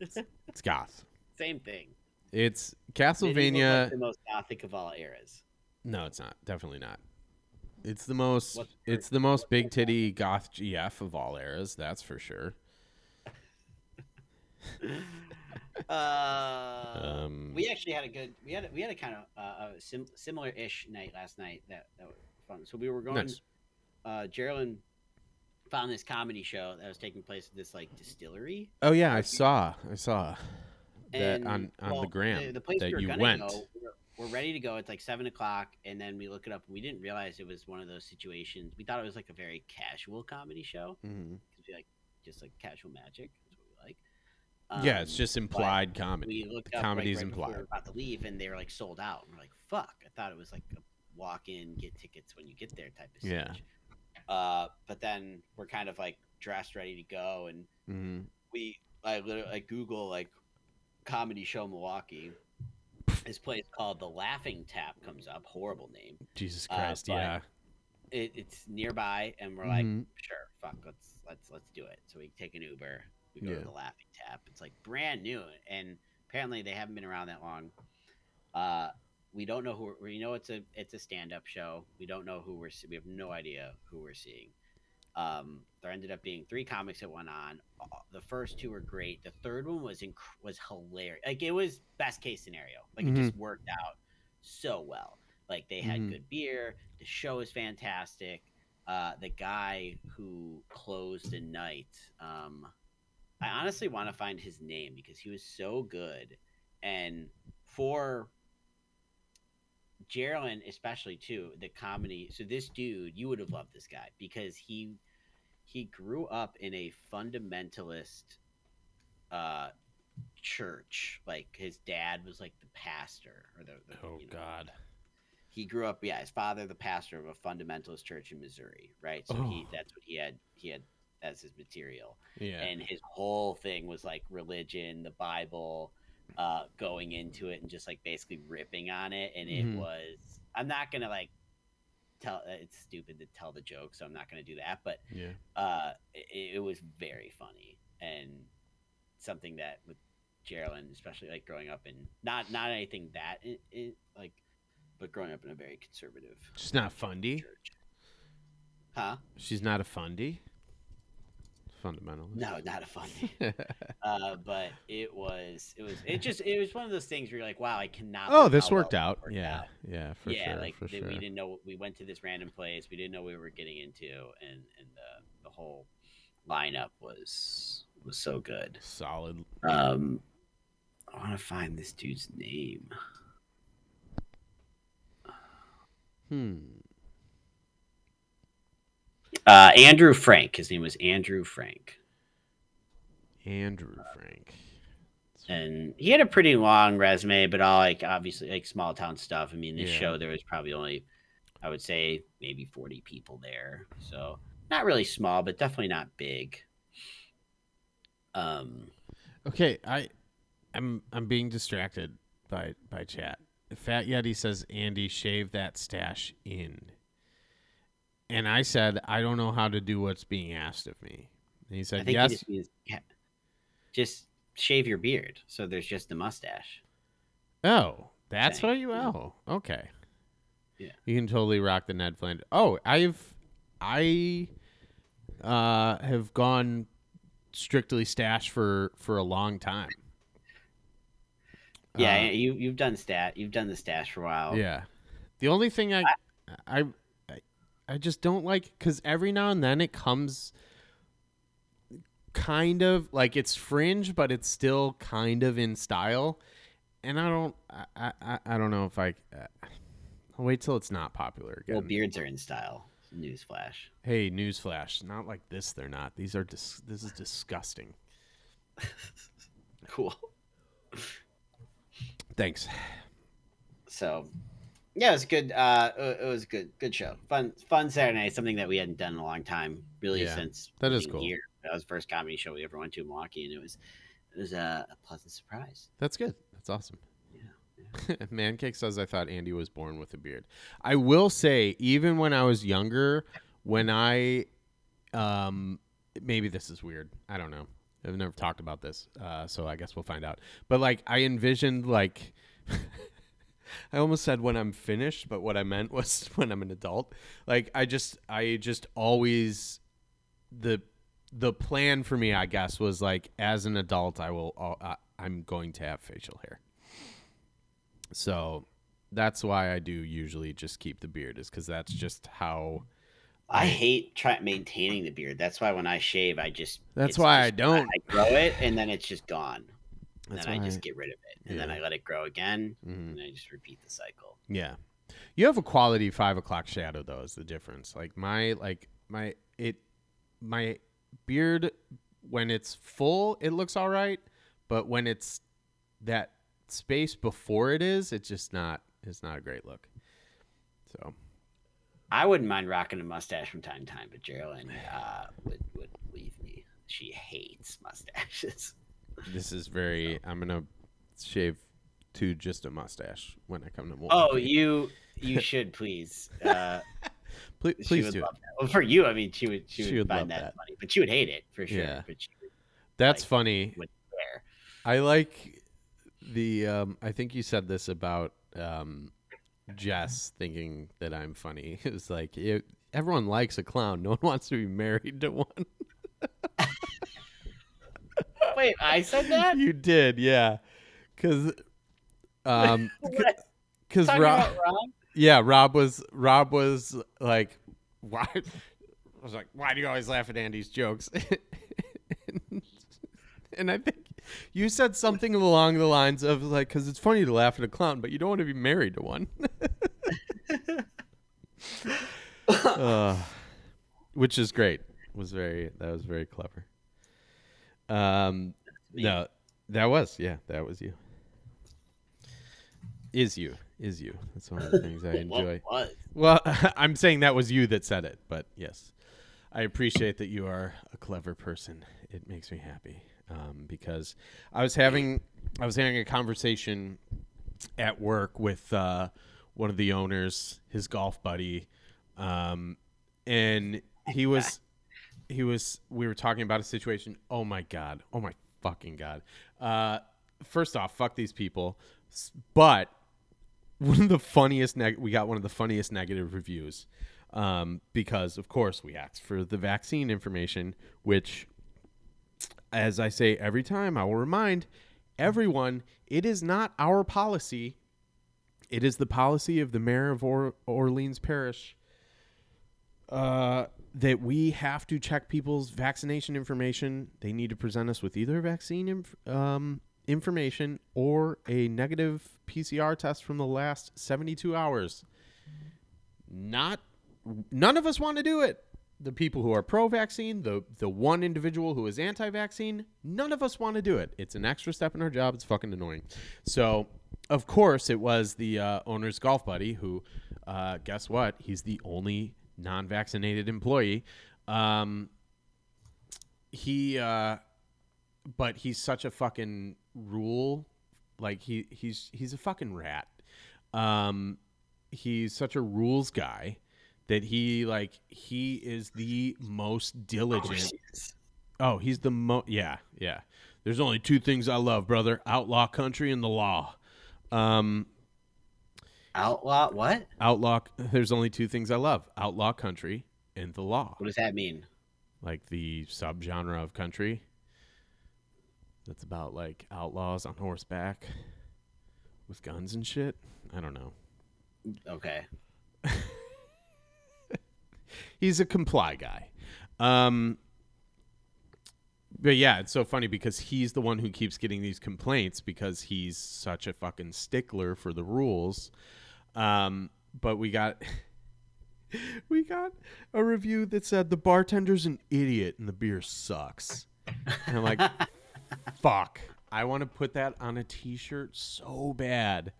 [laughs] It's goth. Same thing. It's Medieval's like Castlevania. the most gothic of all eras. No, it's not. Definitely not. It's the most. What's It's the most big titty goth GF of all eras. That's for sure. [laughs] Uh, Um, we actually had a good. We had a, we had a kind of uh, a sim- similar-ish night last night. That that was fun. So we were going. Nice. Uh, Geraldine found this comedy show that was taking place at this like distillery. Oh yeah, I saw. I saw that And, on on well, the gram the, the place that we were you went. Go, we're, we're ready to go. It's like seven o'clock, and then we look it up, and we didn't realize it was one of those situations. We thought it was like a very casual comedy show Mhm. we like just like casual magic. That's what we like. yeah, it's Um, just implied comedy. We looked The up comedy like, right before we implied. were about to leave, and they were like sold out. And we're like, "Fuck!" I thought it was like a walk-in, get tickets when you get there type of Yeah. Uh, but then we're kind of like dressed, ready to go, and Mhm. we I literally I Google like comedy show Milwaukee. This place called the Laughing Tap comes up. Horrible name. Jesus Uh, Christ, but yeah. It, it's nearby, and we're like, Mhm. sure, fuck, let's let's let's do it. So we take an Uber. We go Yeah. to the Laughing Tap. It's like brand new, and apparently they haven't been around that long. Uh, we don't know who we know. It's a it's a stand up show. We don't know who we're. We have no idea who we're seeing. Um, there ended up being three comics that went on. The first two were great. The third one was inc- was hilarious. Like it was best case scenario. Like it just worked out so well. Like they had Mhm. good beer. The show was fantastic. Uh, the guy who closed the night, um, I honestly want to find his name because he was so good. And for Geraldine, especially too, the comedy. So this dude, you would have loved this guy because he he grew up in a fundamentalist uh church. Like his dad was like the pastor or the, the Oh you know, God. he grew up yeah his father the pastor of a fundamentalist church in missouri right so he Oh. that's what he had he had as his material Yeah. and his whole thing was like religion the bible uh going into it and just like basically ripping on it and it Mhm. was i'm not gonna like tell it's stupid to tell the joke so i'm not gonna do that but yeah. uh it, it was very funny and something that with Geraldine, especially like growing up in not not anything that i i like but growing up in a very conservative She's not fundy. church huh She's not a fundy. Fundamentalist. no not a funny uh but it was it was it just it was one of those things where you're like wow i cannot oh, this how well worked out. worked yeah. out. Yeah. For yeah sure. like for that sure. we didn't know we went to this random place we didn't know what we were getting into and and the the whole lineup was was so good Solid. Um, I want to find this dude's name. Hmm. Uh, Andrew Frank. His name was Andrew Frank, Andrew Frank. and he had a pretty long resume, but all like obviously like small town stuff. I mean, this Yeah. show there was probably only, I would say, maybe forty people there, so not really small, but definitely not big. Um, Okay, I, I'm I'm being distracted by by chat. Fat Yeti says Andy shave that stash in, and I said I don't know how to do what's being asked of me. And he said yes. just yeah, just shave your beard, so there's just the mustache. Oh, that's Saying, what you. Oh, okay. Yeah. You can totally rock the Ned Flanders. Oh, I've I uh have gone strictly stash for for a long time. Yeah, Uh, you you've done stat, you've done the stash for a while. Yeah. The only thing I I I, I just don't like cuz every now and then it comes kind of like it's fringe but it's still kind of in style and I don't I I, I don't know if I I'll wait till it's not popular again. Well, beards are in style. Newsflash. hey, newsflash, not like this they're not. These are dis- this is disgusting. [laughs] Cool. Thanks. So, yeah, it was good. Uh, it was good. Good show. Fun, fun Saturday night. Something that we hadn't done in a long time, really, Yeah, since that is cool. Here. That was the first comedy show we ever went to in Milwaukee, and it was it was a, a pleasant surprise. That's good. That's awesome. Yeah, [laughs] Mancake says I thought Andy was born with a beard. I will say, even when I was younger, when I, um, maybe this is weird. I don't know. I've never talked about this, uh, so I guess we'll find out. But like, I envisioned like, [laughs] [laughs] I almost said when I'm finished, but what I meant was [laughs] when I'm an adult. Like, I just, I just always the the plan for me, I guess, was like as an adult, I will, uh, I'm going to have facial hair. So that's why I do usually just keep the beard, is because that's just how. I hate try maintaining the beard. That's why when I shave, I just That's why I don't. I grow it, and then it's just gone. And That's then I just get rid of it, and then I let it grow again, Mhm. and I just repeat the cycle. Yeah, you have a quality five o'clock shadow though. Is the difference? Like my like my it my beard when it's full, it looks all right, but when it's that space before it is, it's just not. It's not a great look. So I wouldn't mind rocking a mustache from time to time, but Geraldine [sighs] uh, would would leave me. She hates mustaches. This is very. I'm gonna shave to just a mustache when I come to. Oh, you you should please. Uh, [laughs] please, she please would do. Well, for you, I mean, she would she would, She would find that, that. funny, but she would hate it for sure. Yeah. But she would That's like, funny. I like the. Um, I think you said this about um, Jess thinking that I'm funny. [laughs] It's like it, everyone likes a clown. No one wants to be married to one. [laughs] Wait, I said that. you did, yeah. Because, um, [laughs] because Rob, Rob? yeah, Rob was Rob was like, why? [laughs] I was like, why do you always laugh at Andy's jokes? [laughs] and I think you said something along the lines of like, because it's funny to laugh at a clown, but you don't want to be married to one. uh, which is great. Was very that was very clever. Um, no, that was yeah, that was you. Is you is you? That's one of the things I [laughs] enjoy. What? Well, [laughs] I'm saying that was you that said it, but yes, I appreciate that you are a clever person. It makes me happy um, because I was having I was having a conversation at work with uh, one of the owners, his golf buddy, um, and he was [laughs] he was we were talking about a situation. Oh my god! Oh my fucking god! Uh, first off, fuck these people, but one of the funniest neg- we got one of the funniest negative reviews um, because of course we asked for the vaccine information which as i say every time i will remind everyone it is not our policy it is the policy of the mayor of or- orleans parish uh, that we have to check people's vaccination information they need to present us with either vaccine inf- um, information or a negative PCR test from the last 72 hours. Not none of us want to do it. The people who are pro-vaccine, the the one individual who is anti-vaccine, none of us want to do it. It's an extra step in our job. It's fucking annoying. So, of course, it was the uh, owner's golf buddy who, uh, guess what? He's the only non-vaccinated employee. Um, he uh, but he's such a fucking rule. Like he he's he's a fucking rat. Um he's such a rules guy that he like he is the most diligent. Oh he's the mo yeah yeah. There's only two things i love brother. Outlaw country and the law. Um Outlaw? What? outlaw there's only two things i love outlaw country and the law What does that mean? like the subgenre of country that's about like outlaws on horseback with guns and shit. I don't know. Okay. [laughs] He's a comply guy. Um but yeah, it's so funny because he's the one who keeps getting these complaints because he's such a fucking stickler for the rules. Um but we got [laughs] we got a review that said the bartender's an idiot and the beer sucks. And I'm like, [laughs] fuck. I want to put that on a t-shirt so bad.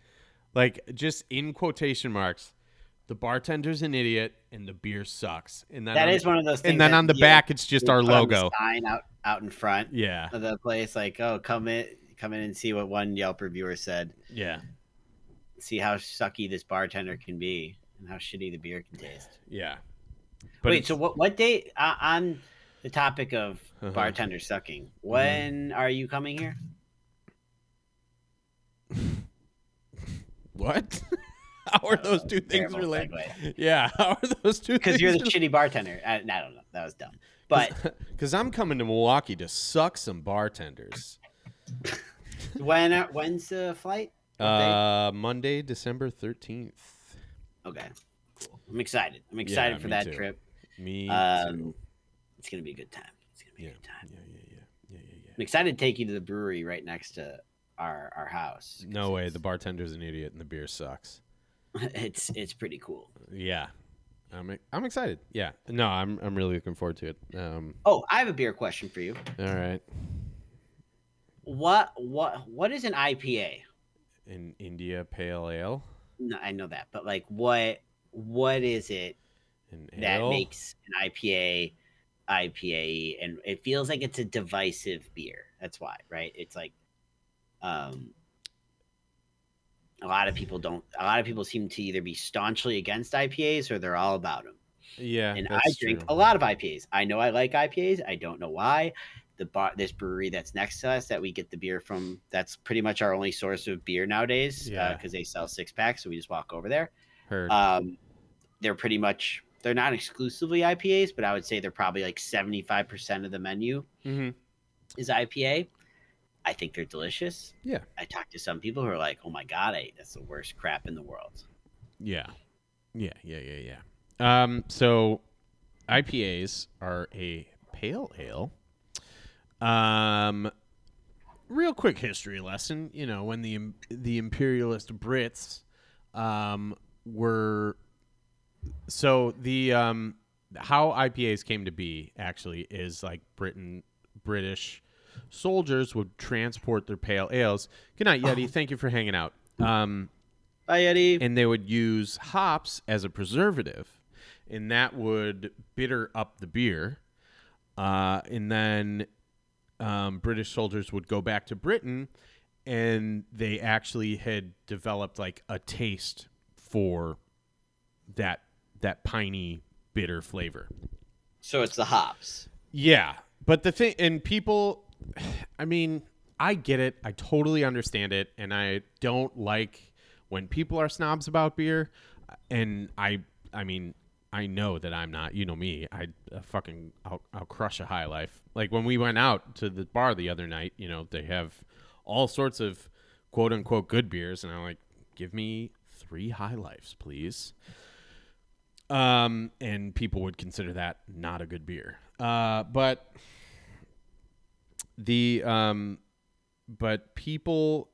Like just in quotation marks, the bartender's an idiot and the beer sucks. And then That on is the, one of those things. and then on the back it's just our put on the logo. sign out out in front Yeah. of the place, like, oh, come in, come in and see what one Yelp reviewer said. Yeah. See how sucky this bartender can be, and how shitty the beer can taste. Yeah. But Wait, it's- so what? What date uh, on the topic of Uh-huh. bartender sucking? When are you coming here? [laughs] what? [laughs] How are those two things related? segue. Yeah, [laughs] how are those two Because you're the shitty bartender. I, I don't know. That was dumb. But Because I'm coming to Milwaukee to suck some bartenders. when? When's the flight? Uh, Monday, December 13th. Okay. Cool. I'm excited. I'm excited Yeah, for that too. trip. Me Um, too. it's gonna be a good time. It's gonna be Yeah. a good time. Yeah, yeah, yeah. Yeah, yeah, yeah. I'm excited to take you to the brewery right next to our our house. No way. The bartender's an idiot and the beer sucks. [laughs] It's it's pretty cool. Yeah. I'm I'm excited. Yeah. No, I'm I'm really looking forward to it. Um Oh, I have a beer question for you. all right. What what what is an IPA? In India Pale Ale No, I know that, but like what what is it and that ale. makes an IPA IPA and it feels like it's a divisive beer. That's why, right? It's like um a lot of people don't a lot of people seem to either be staunchly against IPAs or they're all about them. yeah, and I drink true. a lot of IPAs. I know I like IPAs. I don't know why. The bar, this brewery that's next to us that we get the beer from, that's pretty much our only source of beer nowadays. Yeah. because they sell six packs, so we just walk over there. Heard. Um, they're pretty much they're not exclusively IPAs, but I would say they're probably like seventy five percent of the menu mm-hmm. is IPA. I think they're delicious. Yeah. I talked to some people who are like, "Oh my god, I, that's the worst crap in the world." Yeah. Yeah, yeah, yeah, yeah. Um, so IPAs are a pale ale. Um, real quick history lesson. You know, when the the imperialist Brits um, were so the um, how IPAs came to be actually is like Britain British soldiers would transport their pale ales. Good night, Yeti. Thank you for hanging out. Um, Bye, Yeti. and they would use hops as a preservative, and that would bitter up the beer. Uh, and then um, British soldiers would go back to Britain, and they actually had developed like a taste for that that piney bitter flavor. so it's the hops. Yeah, but the thing, and people, [sighs] I mean, I get it. I totally understand it, and I don't like when people are snobs about beer. And I, I mean, I know that I'm not. You know me. I uh, fucking, I'll, I'll crush a high life. Like when we went out to the bar the other night, you know, they have all sorts of quote unquote good beers, and I'm like, give me three high lifes, please. Um, and people would consider that not a good beer. Uh, but the um, but people,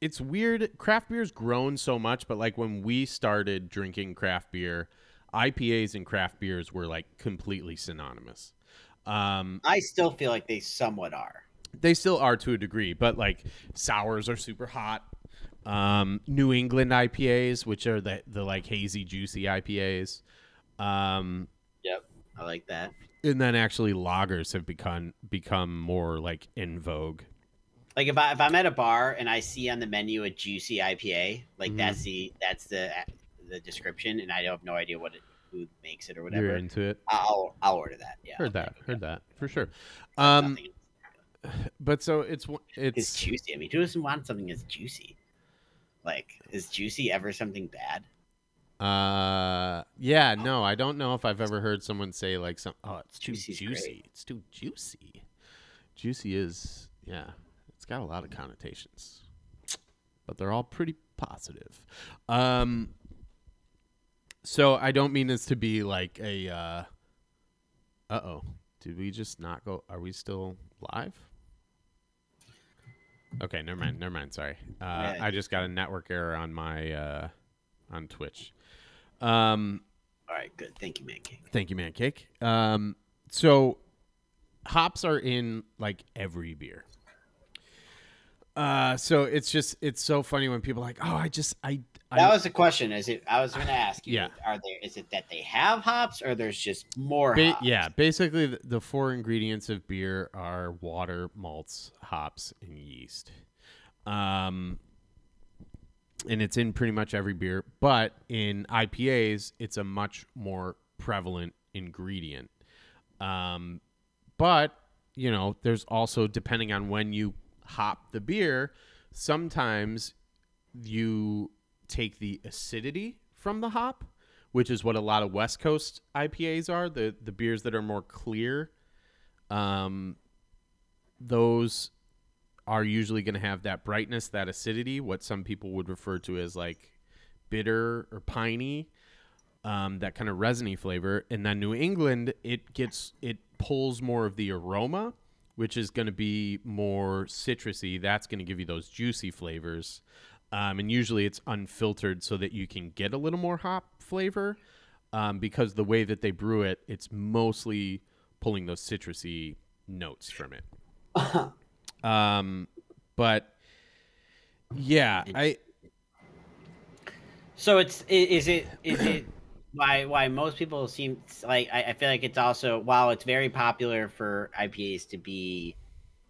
it's weird. Craft beer's grown so much, but like when we started drinking craft beer, IPAs and craft beers were like completely synonymous. Um, I still feel like they somewhat are. they still are to a degree, but like sours are super hot. Um, New England IPAs, which are the the like hazy, juicy IPAs, um, Yep, I like that. and then actually lagers have become become more like in vogue. Like if I if I'm at a bar and I see on the menu a juicy IPA, like Mhm. that's the that's the the description, and I have no idea what it, who makes it or whatever. You're into it. I'll I'll order that. Yeah, Heard that. Heard that for sure. Um, [sighs] but so it's it's it's juicy. I mean, who doesn't want something that's juicy? Like, is juicy ever something bad? uh yeah no I don't know if I've ever heard someone say like some oh it's too Juicy's juicy great. it's too juicy juicy is yeah got a lot of connotations but they're all pretty positive um so I don't mean this to be like a uh uh-oh did we just not go are we still live okay never mind never mind sorry uh Yeah. I just got a network error on my uh on Twitch um All right, good. Thank you, man. King. Thank you, man cake. Um, so hops are in like every beer. Uh, so it's just it's so funny when people are like, oh, I just I, I That was the question. Is it? I was going to ask you. Yeah. Are there? Is it that they have hops, or there's just more? Ba- hops? yeah, basically the, the four ingredients of beer are water, malts, hops, and yeast. Um, and it's in pretty much every beer, but in IPAs, it's a much more prevalent ingredient. Um, but you know, there's also depending on when you hop the beer, sometimes you take the acidity from the hop, which is what a lot of West Coast IPAs are, the the beers that are more clear. Um, those are usually going to have that brightness, that acidity, what some people would refer to as like bitter or piney, um, that kind of resiny flavor. And then New England, it gets it pulls more of the aroma, which is going to be more citrusy. That's going to give you those juicy flavors. Um, and usually it's unfiltered so that you can get a little more hop flavor. Um, because the way that they brew it, it's mostly pulling those citrusy notes from it. [laughs] um, but yeah, I So it's is it is it why why most people seem like I, I feel like it's also while it's very popular for IPAs to be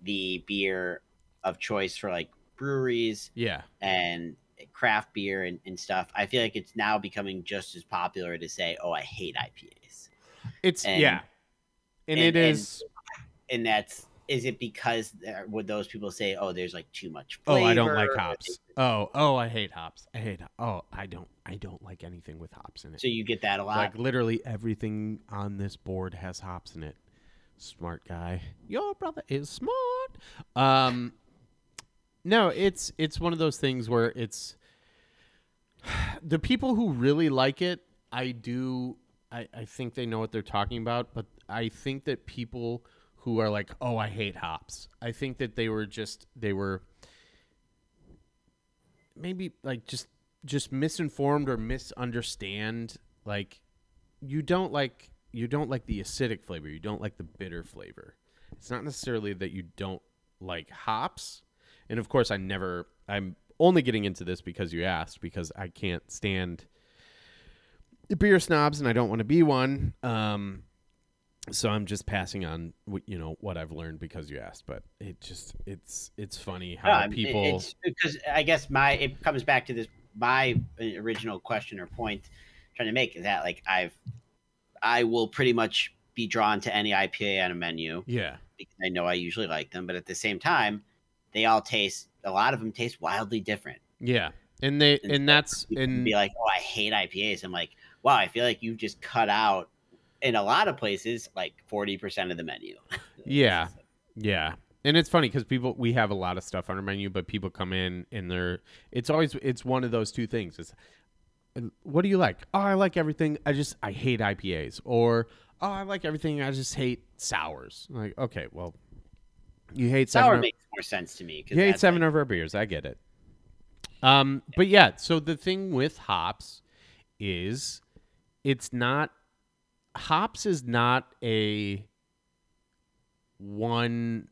the beer of choice for like breweries yeah and craft beer and, and stuff. I feel like it's now becoming just as popular to say, "Oh, I hate IPAs," it's And- yeah, and, and- it and- is and that's is it because there, would those people say, "Oh, there's like too much Oh. I don't like hops. Oh, oh, I hate hops. I hate. Oh, I don't. I don't like anything with hops in it. So you get that a lot. Like literally everything on this board has hops in it. Smart guy. Your brother is smart. Um No, it's it's one of those things where it's [sighs] the people who really like it, I do I, I think they know what they're talking about, but I think that people who are like, "Oh, I hate hops." I think that they were just they were maybe like just just misinformed or misunderstand like you don't like you don't like the acidic flavor you don't like the bitter flavor. It's not necessarily that you don't like hops. And of course i never i'm only getting into this because you asked because i can't stand beer snobs and i don't want to be one. Um so i'm just passing on what you know what i've learned because you asked but it just it's it's funny how No, I mean, it- people it's because I guess my it comes back to this my uh, original question or point I'm trying to make is that like I've I will pretty much be drawn to any IPA on a menu yeah because I know I usually like them, but at the same time, they all taste a lot of them taste wildly different. yeah and they And and that's and be like, oh, I hate IPAs. I'm like, wow, I feel like you've just cut out in a lot of places like forty percent of the menu. [laughs] Yeah, yeah, and it's funny because people we have a lot of stuff on our menu, but people come in and they're it's always it's one of those two things. It's what do you like? Oh, I like everything. I just I hate IPAs, or oh, I like everything. I just hate sours. Like okay, well, you hate Sour seven. of- makes more sense to me. you hate seven like- of our beers. I get it. Um, but yeah, so the thing with hops is it's not hops is not a one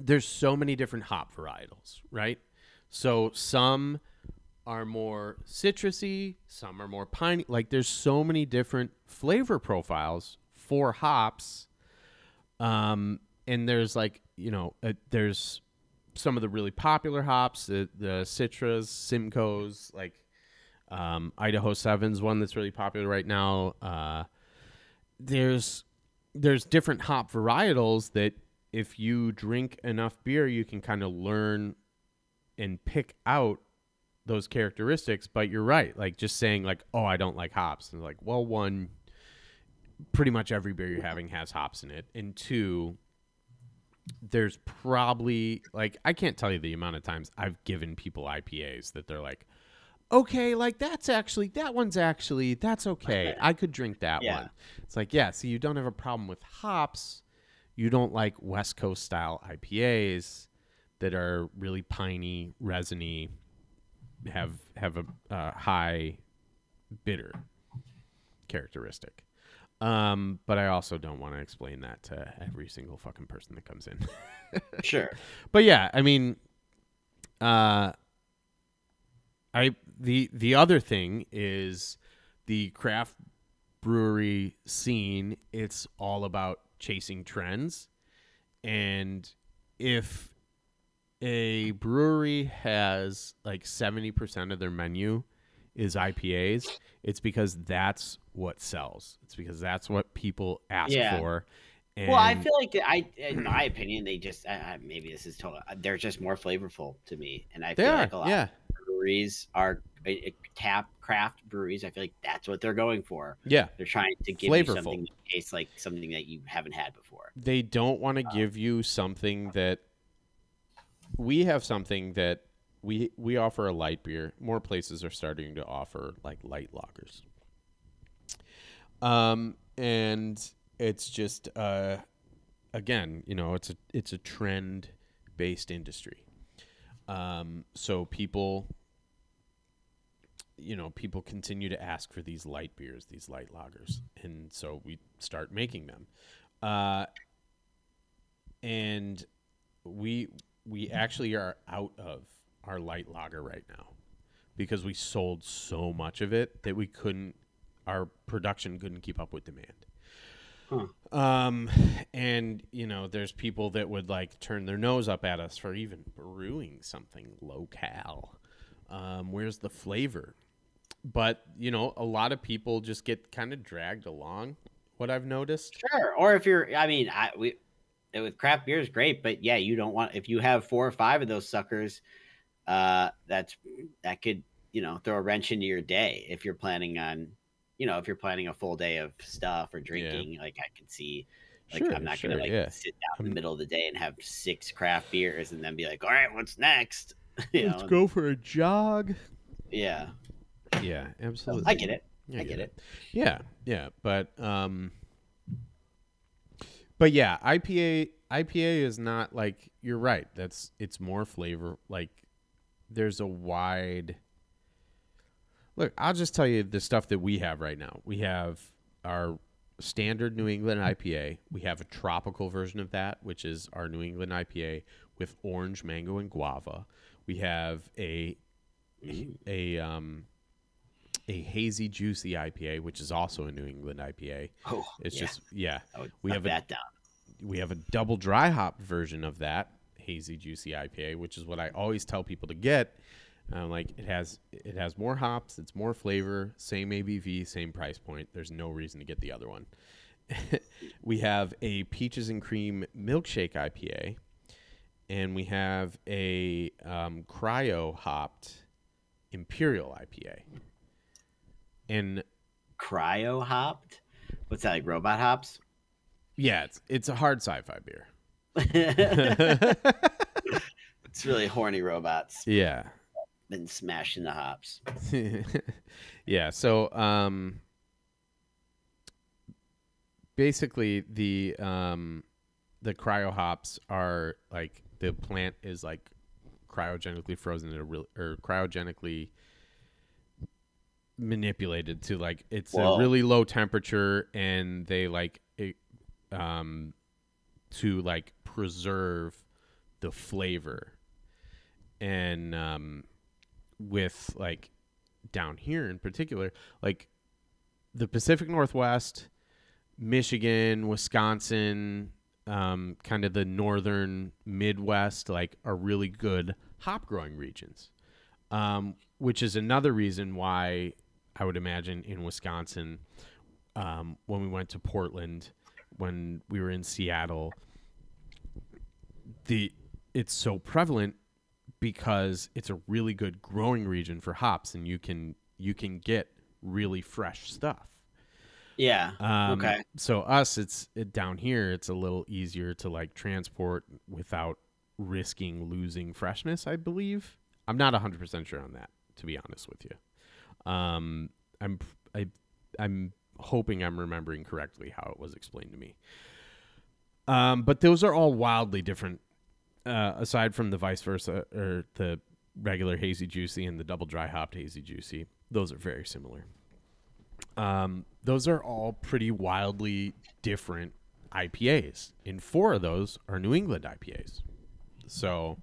there's so many different hop varietals, right? So some are more citrusy, some are more piney. Like there's so many different flavor profiles for hops. Um, and there's like you know uh, there's some of the really popular hops, the the Citras, Simcoes, like um, Idaho Seven's one that's really popular right now. Uh, there's there's different hop varietals that if you drink enough beer, you can kind of learn and pick out those characteristics. But you're right, like just saying like, oh, I don't like hops, and like, well, one, pretty much every beer you're having has hops in it, and two, there's probably like I can't tell you the amount of times I've given people IPAs that they're like, okay, like that's actually that one's actually that's okay. I could drink that Yeah. one. It's like, yeah, so you don't have a problem with hops. You don't like West Coast style IPAs that are really piney, resiny, have have a uh, high bitter characteristic. Um, but I also don't want to explain that to every single fucking person that comes in. [laughs] Sure. But yeah, I mean, uh, I the the other thing is the craft brewery scene. It's all about chasing trends, and if a brewery has like seventy percent of their menu is IPAs, it's because that's what sells. It's because that's what people ask Yeah. for. And Well, I feel like I, in my opinion, they just I, I, maybe this is total. They're just more flavorful to me, and I feel are, like a lot yeah. Breweries are tap craft breweries. I feel like that's what they're going for. Yeah, They're trying to give Flavorful. you something that tastes like something that you haven't had before. they don't want to give you something that we have something that we we offer a light beer. More places are starting to offer like light lagers. Um and it's just uh again, you know, it's a it's a trend based industry. Um so people you know, people continue to ask for these light beers, these light lagers, and so we start making them. Uh, and we we actually are out of our light lager right now because we sold so much of it that we couldn't our production couldn't keep up with demand. Um, and you know, there's people that would like turn their nose up at us for even brewing something locale. Um, where's the flavor? But you know, a lot of people just get kind of dragged along what I've noticed. Sure. Or if you're, I mean, I we with craft beer is great, but yeah, you don't want if you have four or five of those suckers, uh, that's that could you know throw a wrench into your day if you're planning on, you know, if you're planning a full day of stuff or drinking. Like I can see, like Sure, I'm not sure, gonna like yeah. sit down in the middle of the day and have six craft beers and then be like, all right, what's next? [laughs] you Let's know? go for a jog. Yeah, Yeah, absolutely. I get it. Yeah, I get it. Yeah, yeah, but um, but yeah, IPA IPA is not like you're right. That's it's more flavor. Like there's a wide. Look, I'll just tell you the stuff that we have right now. We have our standard New England IPA. We have a tropical version of that, which is our New England IPA with orange, mango, and guava. We have a a um a hazy juicy IPA, which is also a New England IPA. Oh, It's yeah. just yeah. We have a- that down. We have a double dry hop version of that hazy juicy IPA, which is what I always tell people to get. Um, like it has it has more hops, it's more flavor, same ABV, same price point. There's no reason to get the other one. [laughs] we have a peaches and cream milkshake IPA, and we have a um, cryo hopped imperial IPA. And Cryo hopped. What's that like? Robot hops? yeah, it's it's a hard sci-fi beer. [laughs] It's really horny robots Yeah. been smashing the hops. [laughs] yeah, so um basically the um the cryo hops are like the plant is like cryogenically frozen at a real or cryogenically manipulated to like it's Whoa. a really low temperature and they like it, um to like preserve the flavor and um with like down here in particular like the pacific northwest michigan wisconsin um, kind of the northern midwest like are really good hop growing regions um, which is another reason why i would imagine in wisconsin um, when we went to portland when we were in seattle the it's so prevalent because it's a really good growing region for hops and you can you can get really fresh stuff Yeah. um, okay. So us, it's it, down here. It's a little easier to like transport without risking losing freshness. I believe. I'm not 100 percent sure on that, to be honest with you. Um, I'm I, I'm hoping I'm remembering correctly how it was explained to me. Um, but those are all wildly different. Uh, aside from the vice versa or the regular hazy juicy and the double dry hopped hazy juicy, those are very similar. Um, those are all pretty wildly different IPAs. And four of those are New England IPAs. So,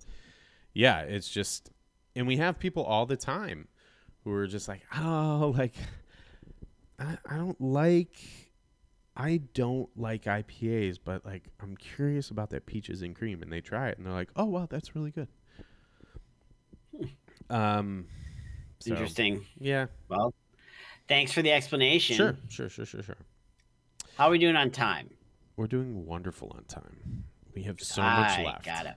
yeah, it's just, and we have people all the time who are just like, oh, [laughs] like, I, I don't like, I don't like IPAs, but like, I'm curious about that peaches and cream. And they try it and they're like, oh, wow, that's really good. Um, so, Interesting. Yeah, Well, thanks for the explanation. sure, sure, sure, sure, sure. How are we doing on time? We're doing wonderful on time. We have so much I left. Gotta.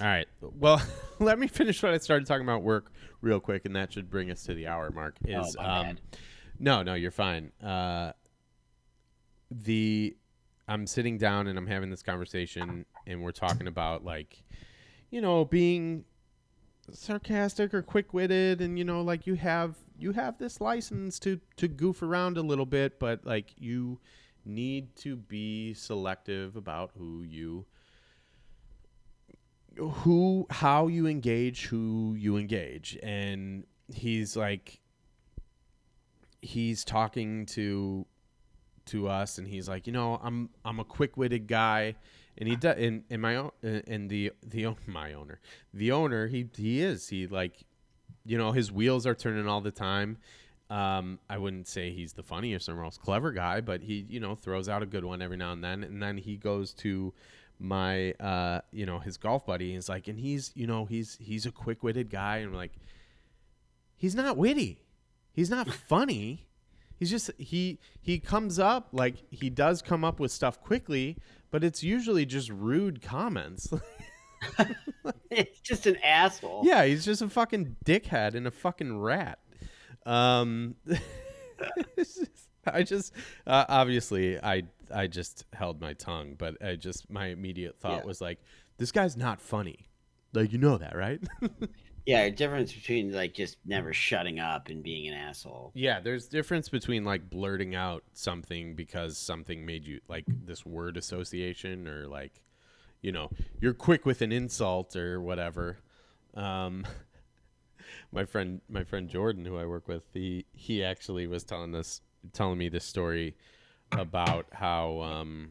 All right. Well, [laughs] let me finish what I started talking about work real quick, and that should bring us to the hour mark. Is Oh, um, no, no, you're fine. Uh, the I'm sitting down and I'm having this conversation, and we're talking about like, you know, being sarcastic or quick-witted, and you know, like you have you have this license to to goof around a little bit, but like you need to be selective about who you who how you engage who you engage. And he's like he's talking to to us and he's like you know i'm i'm a quick-witted guy. And he does and, and my own and the the [laughs] my owner the owner he he is he like you know his wheels are turning all the time. Um i wouldn't say he's the funniest or most clever guy but he you know throws out a good one every now and then. And then he goes to my uh you know his golf buddy he's like and he's you know he's he's a quick-witted guy and like he's not witty he's not [laughs] funny he's just he he comes up like he does come up with stuff quickly, but it's usually just rude comments. [laughs] it's just an asshole. yeah, he's just a fucking dickhead and a fucking rat. Um, [laughs] it's just- [laughs] I just uh, obviously I I just held my tongue, but I just my immediate thought Yeah. was like, this guy's not funny. Like you know that, right? [laughs] Yeah, a difference between like just never shutting up and being an asshole. Yeah, there's difference between like blurting out something because something made you like this word association or like you know, you're quick with an insult or whatever. Um [laughs] my friend my friend Jordan who I work with, he he actually was telling us telling me this story about how um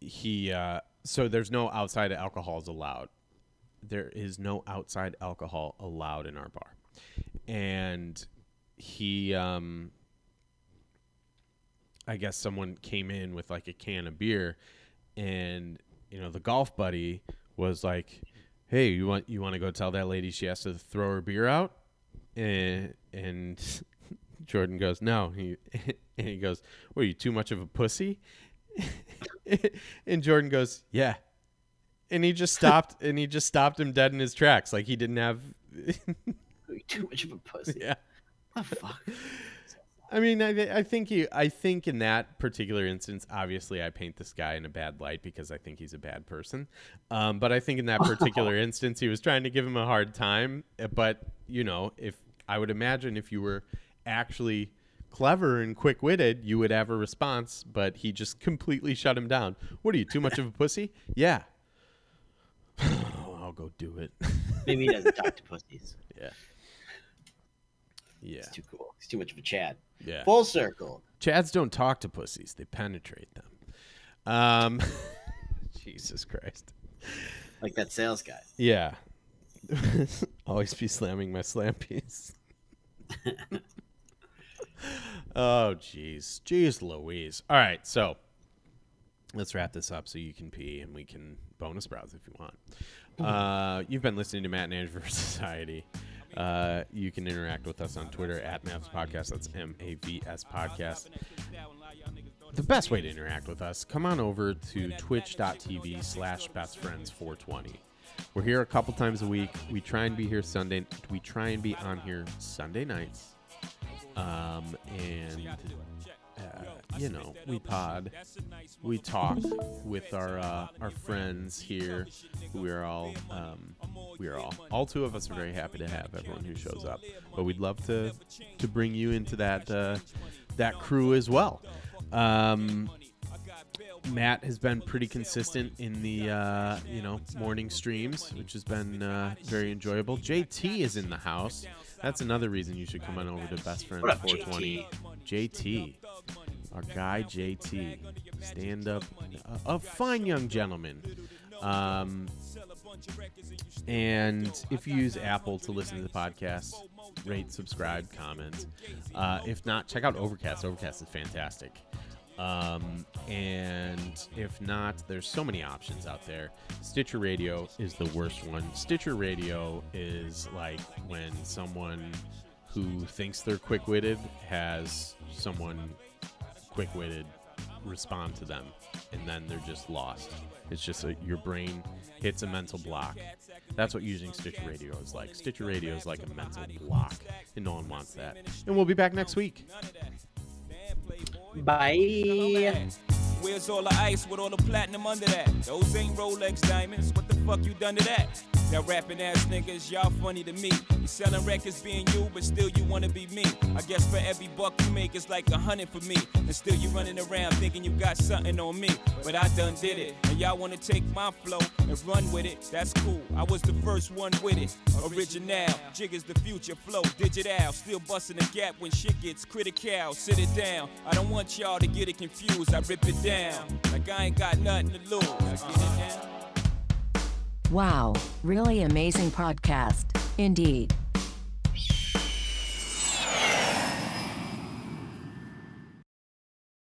he uh so there's no outside alcohols allowed there is no outside alcohol allowed in our bar. And he um I guess someone came in with like a can of beer and you know the golf buddy was like, "Hey, you want you want to go tell that lady she has to throw her beer out?" And and [laughs] Jordan goes, "No." He [laughs] and he goes, "Were you too much of a pussy?" [laughs] and Jordan goes, "Yeah." and he just stopped and he just stopped him dead in his tracks like he didn't have too much of a pussy. yeah What the fuck? i mean I, I think he i think in that particular instance obviously i paint this guy in a bad light because i think he's a bad person um, but i think in that particular instance he was trying to give him a hard time but you know if i would imagine if you were actually clever and quick-witted you would have a response but he just completely shut him down what are you too much of a pussy [laughs] yeah i'll go do it [laughs] Maybe he doesn't talk to pussies. yeah yeah It's too cool. He's too much of a Chad. yeah Full circle. Chads don't talk to pussies; they penetrate them. Um, [laughs] Jesus Christ. Like that sales guy. Yeah. [laughs] Always be slamming my slam piece. [laughs] oh, jeez, jeez, Louise. All right, so let's wrap this up so you can pee and we can bonus browse if you want. Uh, you've been listening to Matt and Andrew [laughs] for Society. Uh, you can interact with us on Twitter at Mavs Podcast. That's M A V S Podcast. The best way to interact with us, come on over to twitch.tv slash bestfriends420. We're here a couple times a week. We try and be here Sunday. We try and be on here Sunday nights. Um, and, uh, you know, we pod. We talk with our uh, our friends here. We are all um, we are all all two of us are very happy to have everyone who shows up. But we'd love to to bring you into that uh, that crew as well. Um, Matt has been pretty consistent in the uh, you know morning streams, which has been uh, very enjoyable. JT is in the house. That's another reason you should come on over to Best up, 420. JT, our guy JT, stand up, a, a fine young gentleman. Um, and if you use Apple to listen to the podcast, rate, subscribe, comment. Uh, if not, check out Overcast. Overcast is fantastic. Um, and if not, there's so many options out there. Stitcher Radio is the worst one. Stitcher Radio is like when someone who thinks they're quick witted has someone quick witted respond to them, and then they're just lost. It's just a, your brain hits a mental block. That's what using Stitcher Radio is like. Stitcher Radio is like a mental block, and no one wants that. And we'll be back next week. Bye. Where's all the ice with all the platinum under that? Those ain't Rolex diamonds. What the fuck you done to that? That rapping ass niggas, y'all funny to me. You selling records being you, but still you wanna be me. I guess for every buck you make, it's like a hundred for me. And still you running around thinking you got something on me. But I done did it. And y'all wanna take my flow and run with it. That's cool. I was the first one with it. Original. Jigga's the future flow. Digital. Still busting the gap when shit gets critical. Sit it down. I don't want y'all to get it confused. I rip it down. Like I ain't got nothing to lose. Uh-huh. Wow, really amazing podcast. Indeed.